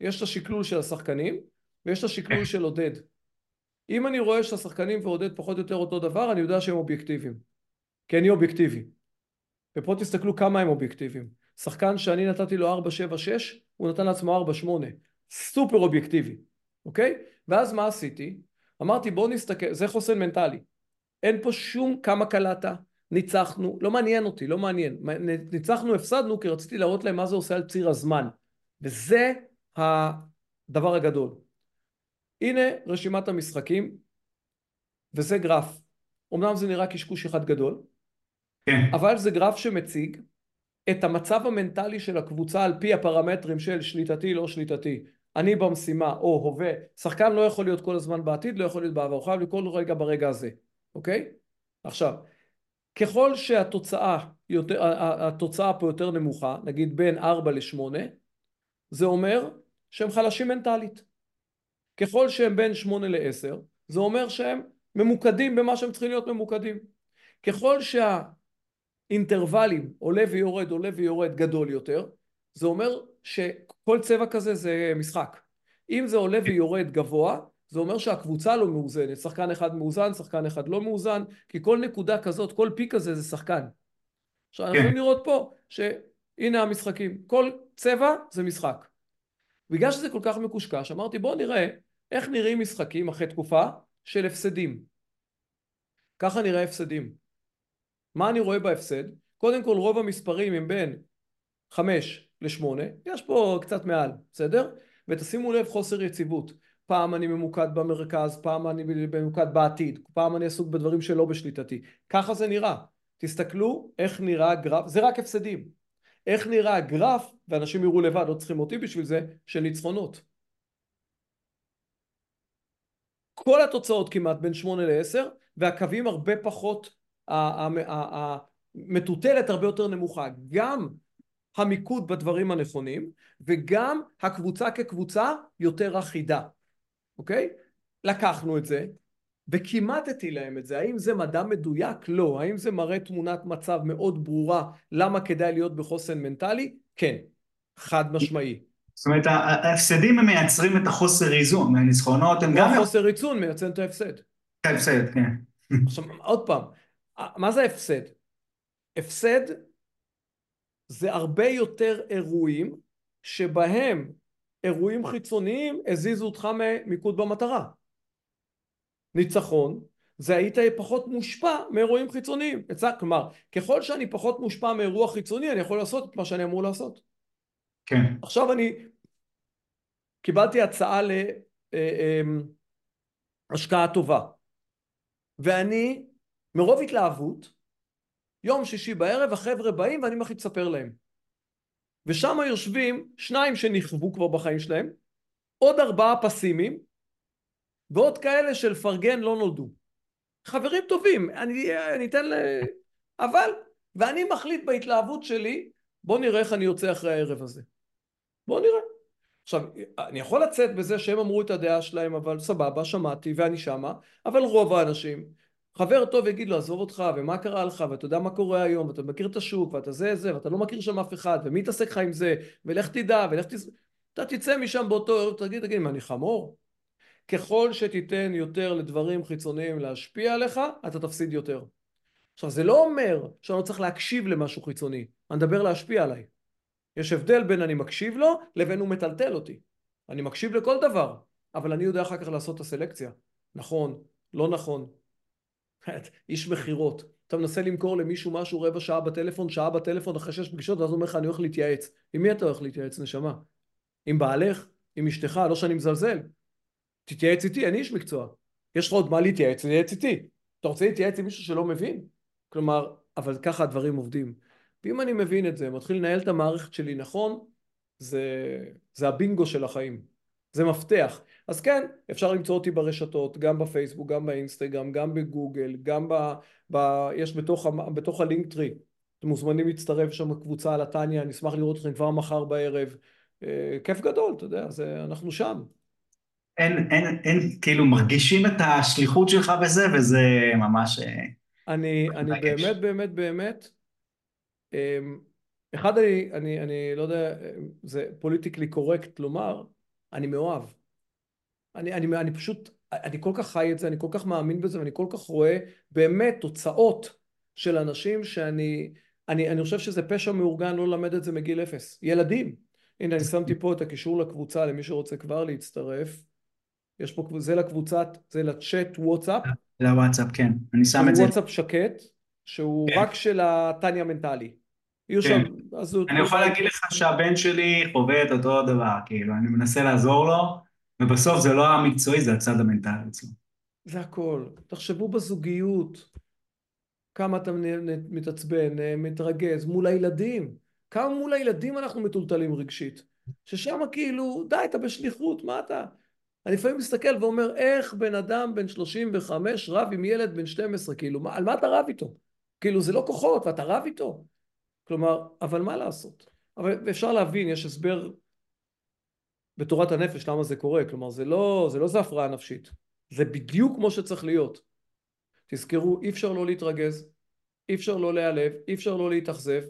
יש את השקלול של השחקנים ויש את השקלול של עודד. אם אני רואה שהשחקנים ועודד פחות או יותר אותו דבר, אני יודע שהם אובייקטיביים. כי אני אובייקטיבי. ופה תסתכלו כמה הם אובייקטיביים. שחקן שאני נתתי לו 4-7-6, הוא נתן לעצמו 4-8. סופר אובייקטיבי, אוקיי? ואז מה עשיתי? אמרתי בוא נסתכל, זה חוסן מנטלי. אין פה שום כמה קלעת, ניצחנו, לא מעניין אותי, לא מעניין. ניצחנו, הפסדנו, כי רציתי להראות להם מה זה עושה על ציר הזמן. וזה הדבר הגדול. הנה רשימת המשחקים, וזה גרף. אמנם זה נראה קשקוש אחד גדול, כן. אבל זה גרף שמציג את המצב המנטלי של הקבוצה על פי הפרמטרים של שליטתי לא שליטתי אני במשימה או הווה שחקן לא יכול להיות כל הזמן בעתיד לא יכול להיות בעבר הוא חייב לכל רגע ברגע הזה אוקיי? עכשיו ככל שהתוצאה יותר, התוצאה פה יותר נמוכה נגיד בין 4 ל-8 זה אומר שהם חלשים מנטלית ככל שהם בין 8 ל-10 זה אומר שהם ממוקדים במה שהם צריכים להיות ממוקדים. ככל שה... אינטרוולים עולה ויורד עולה ויורד גדול יותר זה אומר שכל צבע כזה זה משחק. אם זה עולה ויורד גבוה זה אומר שהקבוצה לא מאוזנת. שחקן אחד מאוזן שחקן אחד לא מאוזן כי כל נקודה כזאת כל פיק כזה זה שחקן. עכשיו אנחנו יכולים לראות פה שהנה המשחקים. כל צבע זה משחק בגלל שזה כל כך מקושקש אמרתי בואו נראה איך נראים משחקים אחרי תקופה של הפסדים ככה נראה הפסדים מה אני רואה בהפסד? קודם כל רוב המספרים הם בין 5 ל-8, יש פה קצת מעל, בסדר? ותשימו לב חוסר יציבות. פעם אני ממוקד במרכז, פעם אני ממוקד בעתיד, פעם אני עסוק בדברים שלא בשליטתי. ככה זה נראה. תסתכלו איך נראה גרף, זה רק הפסדים. איך נראה גרף, ואנשים יראו לבד, לא צריכים אותי בשביל זה, של ניצחונות. כל התוצאות כמעט בין 8 ל-10, והקווים הרבה פחות המטוטלת הרבה יותר נמוכה. גם המיקוד בדברים הנכונים וגם הקבוצה כקבוצה יותר אחידה, אוקיי? לקחנו את זה וכימטתי להם את זה. האם זה מדע מדויק? לא. האם זה מראה תמונת מצב מאוד ברורה למה כדאי להיות בחוסן מנטלי? כן. חד משמעי. זאת אומרת, ההפסדים הם מייצרים את החוסר איזון, הניצחונות הם גם... גם חוסר איזון מייצר את ההפסד. ההפסד, כן. עכשיו, עוד פעם, מה זה הפסד? הפסד זה הרבה יותר אירועים שבהם אירועים חיצוניים הזיזו אותך ממיקוד במטרה. ניצחון זה היית פחות מושפע מאירועים חיצוניים. כלומר, ככל שאני פחות מושפע מאירוע חיצוני אני יכול לעשות את מה שאני אמור לעשות. כן. עכשיו אני קיבלתי הצעה להשקעה אה, טובה ואני מרוב התלהבות, יום שישי בערב החבר'ה באים ואני מתחיל לספר להם. ושם יושבים שניים שנכוו כבר בחיים שלהם, עוד ארבעה פסימים, ועוד כאלה של פרגן לא נולדו. חברים טובים, אני, אני אתן ל... אבל, ואני מחליט בהתלהבות שלי, בוא נראה איך אני יוצא אחרי הערב הזה. בוא נראה. עכשיו, אני יכול לצאת בזה שהם אמרו את הדעה שלהם, אבל סבבה, שמעתי ואני שמה, אבל רוב האנשים חבר טוב יגיד לו עזוב אותך ומה קרה לך ואתה יודע מה קורה היום ואתה מכיר את השוק ואתה זה זה ואתה לא מכיר שם אף אחד ומי יתעסק לך עם זה ולך תדע ולך תז... אתה תצא משם באותו ערב תגיד תגיד מה אני חמור? ככל שתיתן יותר לדברים חיצוניים להשפיע עליך אתה תפסיד יותר עכשיו זה לא אומר שאני לא צריך להקשיב למשהו חיצוני אני מדבר להשפיע עליי יש הבדל בין אני מקשיב לו לבין הוא מטלטל אותי אני מקשיב לכל דבר אבל אני יודע אחר כך לעשות את הסלקציה נכון לא נכון איש מכירות. אתה מנסה למכור למישהו משהו רבע שעה בטלפון, שעה בטלפון אחרי שש פגישות, ואז הוא אומר לך אני הולך להתייעץ. עם מי אתה הולך להתייעץ נשמה? עם בעלך? עם אשתך? לא שאני מזלזל. תתייעץ איתי, אני איש מקצוע. יש לך עוד מה להתייעץ, תתייעץ איתי. אתה רוצה להתייעץ עם מישהו שלא מבין? כלומר, אבל ככה הדברים עובדים. ואם אני מבין את זה, מתחיל לנהל את המערכת שלי נכון, זה, זה הבינגו של החיים. זה מפתח. אז כן, אפשר למצוא אותי ברשתות, גם בפייסבוק, גם באינסטגרם, גם בגוגל, גם ב... ב יש בתוך, בתוך הלינקטרי. אתם מוזמנים להצטרף, שם קבוצה על התניא, אני אשמח לראות אתכם כבר מחר בערב. אה, כיף גדול, אתה יודע, זה, אנחנו שם. אין, אין, אין, כאילו מרגישים את השליחות שלך בזה, וזה ממש... אה, אני, אני באמת, באמת, באמת, אמ, אחד, אני, אני, אני לא יודע, זה פוליטיקלי קורקט לומר, אני מאוהב. אני, אני, אני פשוט, אני כל כך חי את זה, אני כל כך מאמין בזה, ואני כל כך רואה באמת תוצאות של אנשים שאני, אני, אני חושב שזה פשע מאורגן לא ללמד את זה מגיל אפס. ילדים. הנה, אני שמתי פה את הקישור לקבוצה למי שרוצה כבר להצטרף. יש פה, זה לקבוצת, זה לצ'אט וואטסאפ. זה הוואטסאפ, כן. אני שם את זה. וואטסאפ שקט, שהוא כן. רק של הטניה מנטלי. יהיו כן. שם, אז אני יכול להגיד לך שהבן שלי חווה את אותו דבר, כאילו, אני מנסה לעזור לו, ובסוף זה לא המקצועי, זה הצד המנטלי אצלו. זה הכל. תחשבו בזוגיות, כמה אתה מתעצבן, מתרגז, מול הילדים. כמה מול הילדים אנחנו מטולטלים רגשית. ששם כאילו, די, אתה בשליחות, מה אתה? אני לפעמים מסתכל ואומר, איך בן אדם בן 35 רב עם ילד בן 12, כאילו, מה, על מה אתה רב איתו? כאילו, זה לא כוחות, ואתה רב איתו. כלומר, אבל מה לעשות? אבל אפשר להבין, יש הסבר בתורת הנפש למה זה קורה, כלומר, זה לא זה, לא זה הפרעה נפשית, זה בדיוק כמו שצריך להיות. תזכרו, אי אפשר לא להתרגז, אי אפשר לא להיעלב, אי אפשר לא להתאכזב,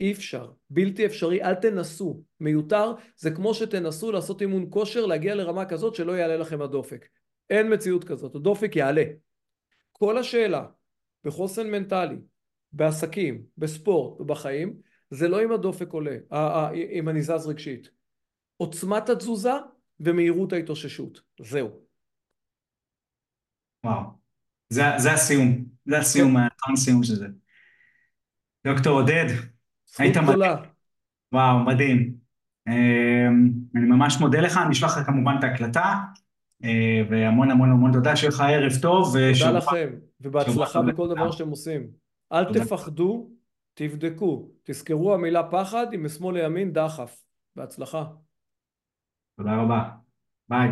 אי אפשר, בלתי אפשרי, אל תנסו, מיותר, זה כמו שתנסו לעשות אימון כושר, להגיע לרמה כזאת שלא יעלה לכם הדופק. אין מציאות כזאת, הדופק יעלה. כל השאלה בחוסן מנטלי, בעסקים, בספורט ובחיים, זה לא אם הדופק עולה, אם אני זז רגשית. עוצמת התזוזה ומהירות ההתאוששות, זהו. וואו, זה, זה הסיום, זה הסיום, כן. הסיום של זה. דוקטור עודד, היית גדולה. וואו, מדהים. אמ, אני ממש מודה לך, אני אשלח לך כמובן את ההקלטה, אה, והמון המון המון תודה, שיהיה לך ערב טוב. תודה לכם, ובהצלחה בכל דבר שאתם עושים. אל תפחדו, תבדקו. תזכרו המילה פחד, אם משמאל לימין דחף. בהצלחה. תודה רבה. ביי.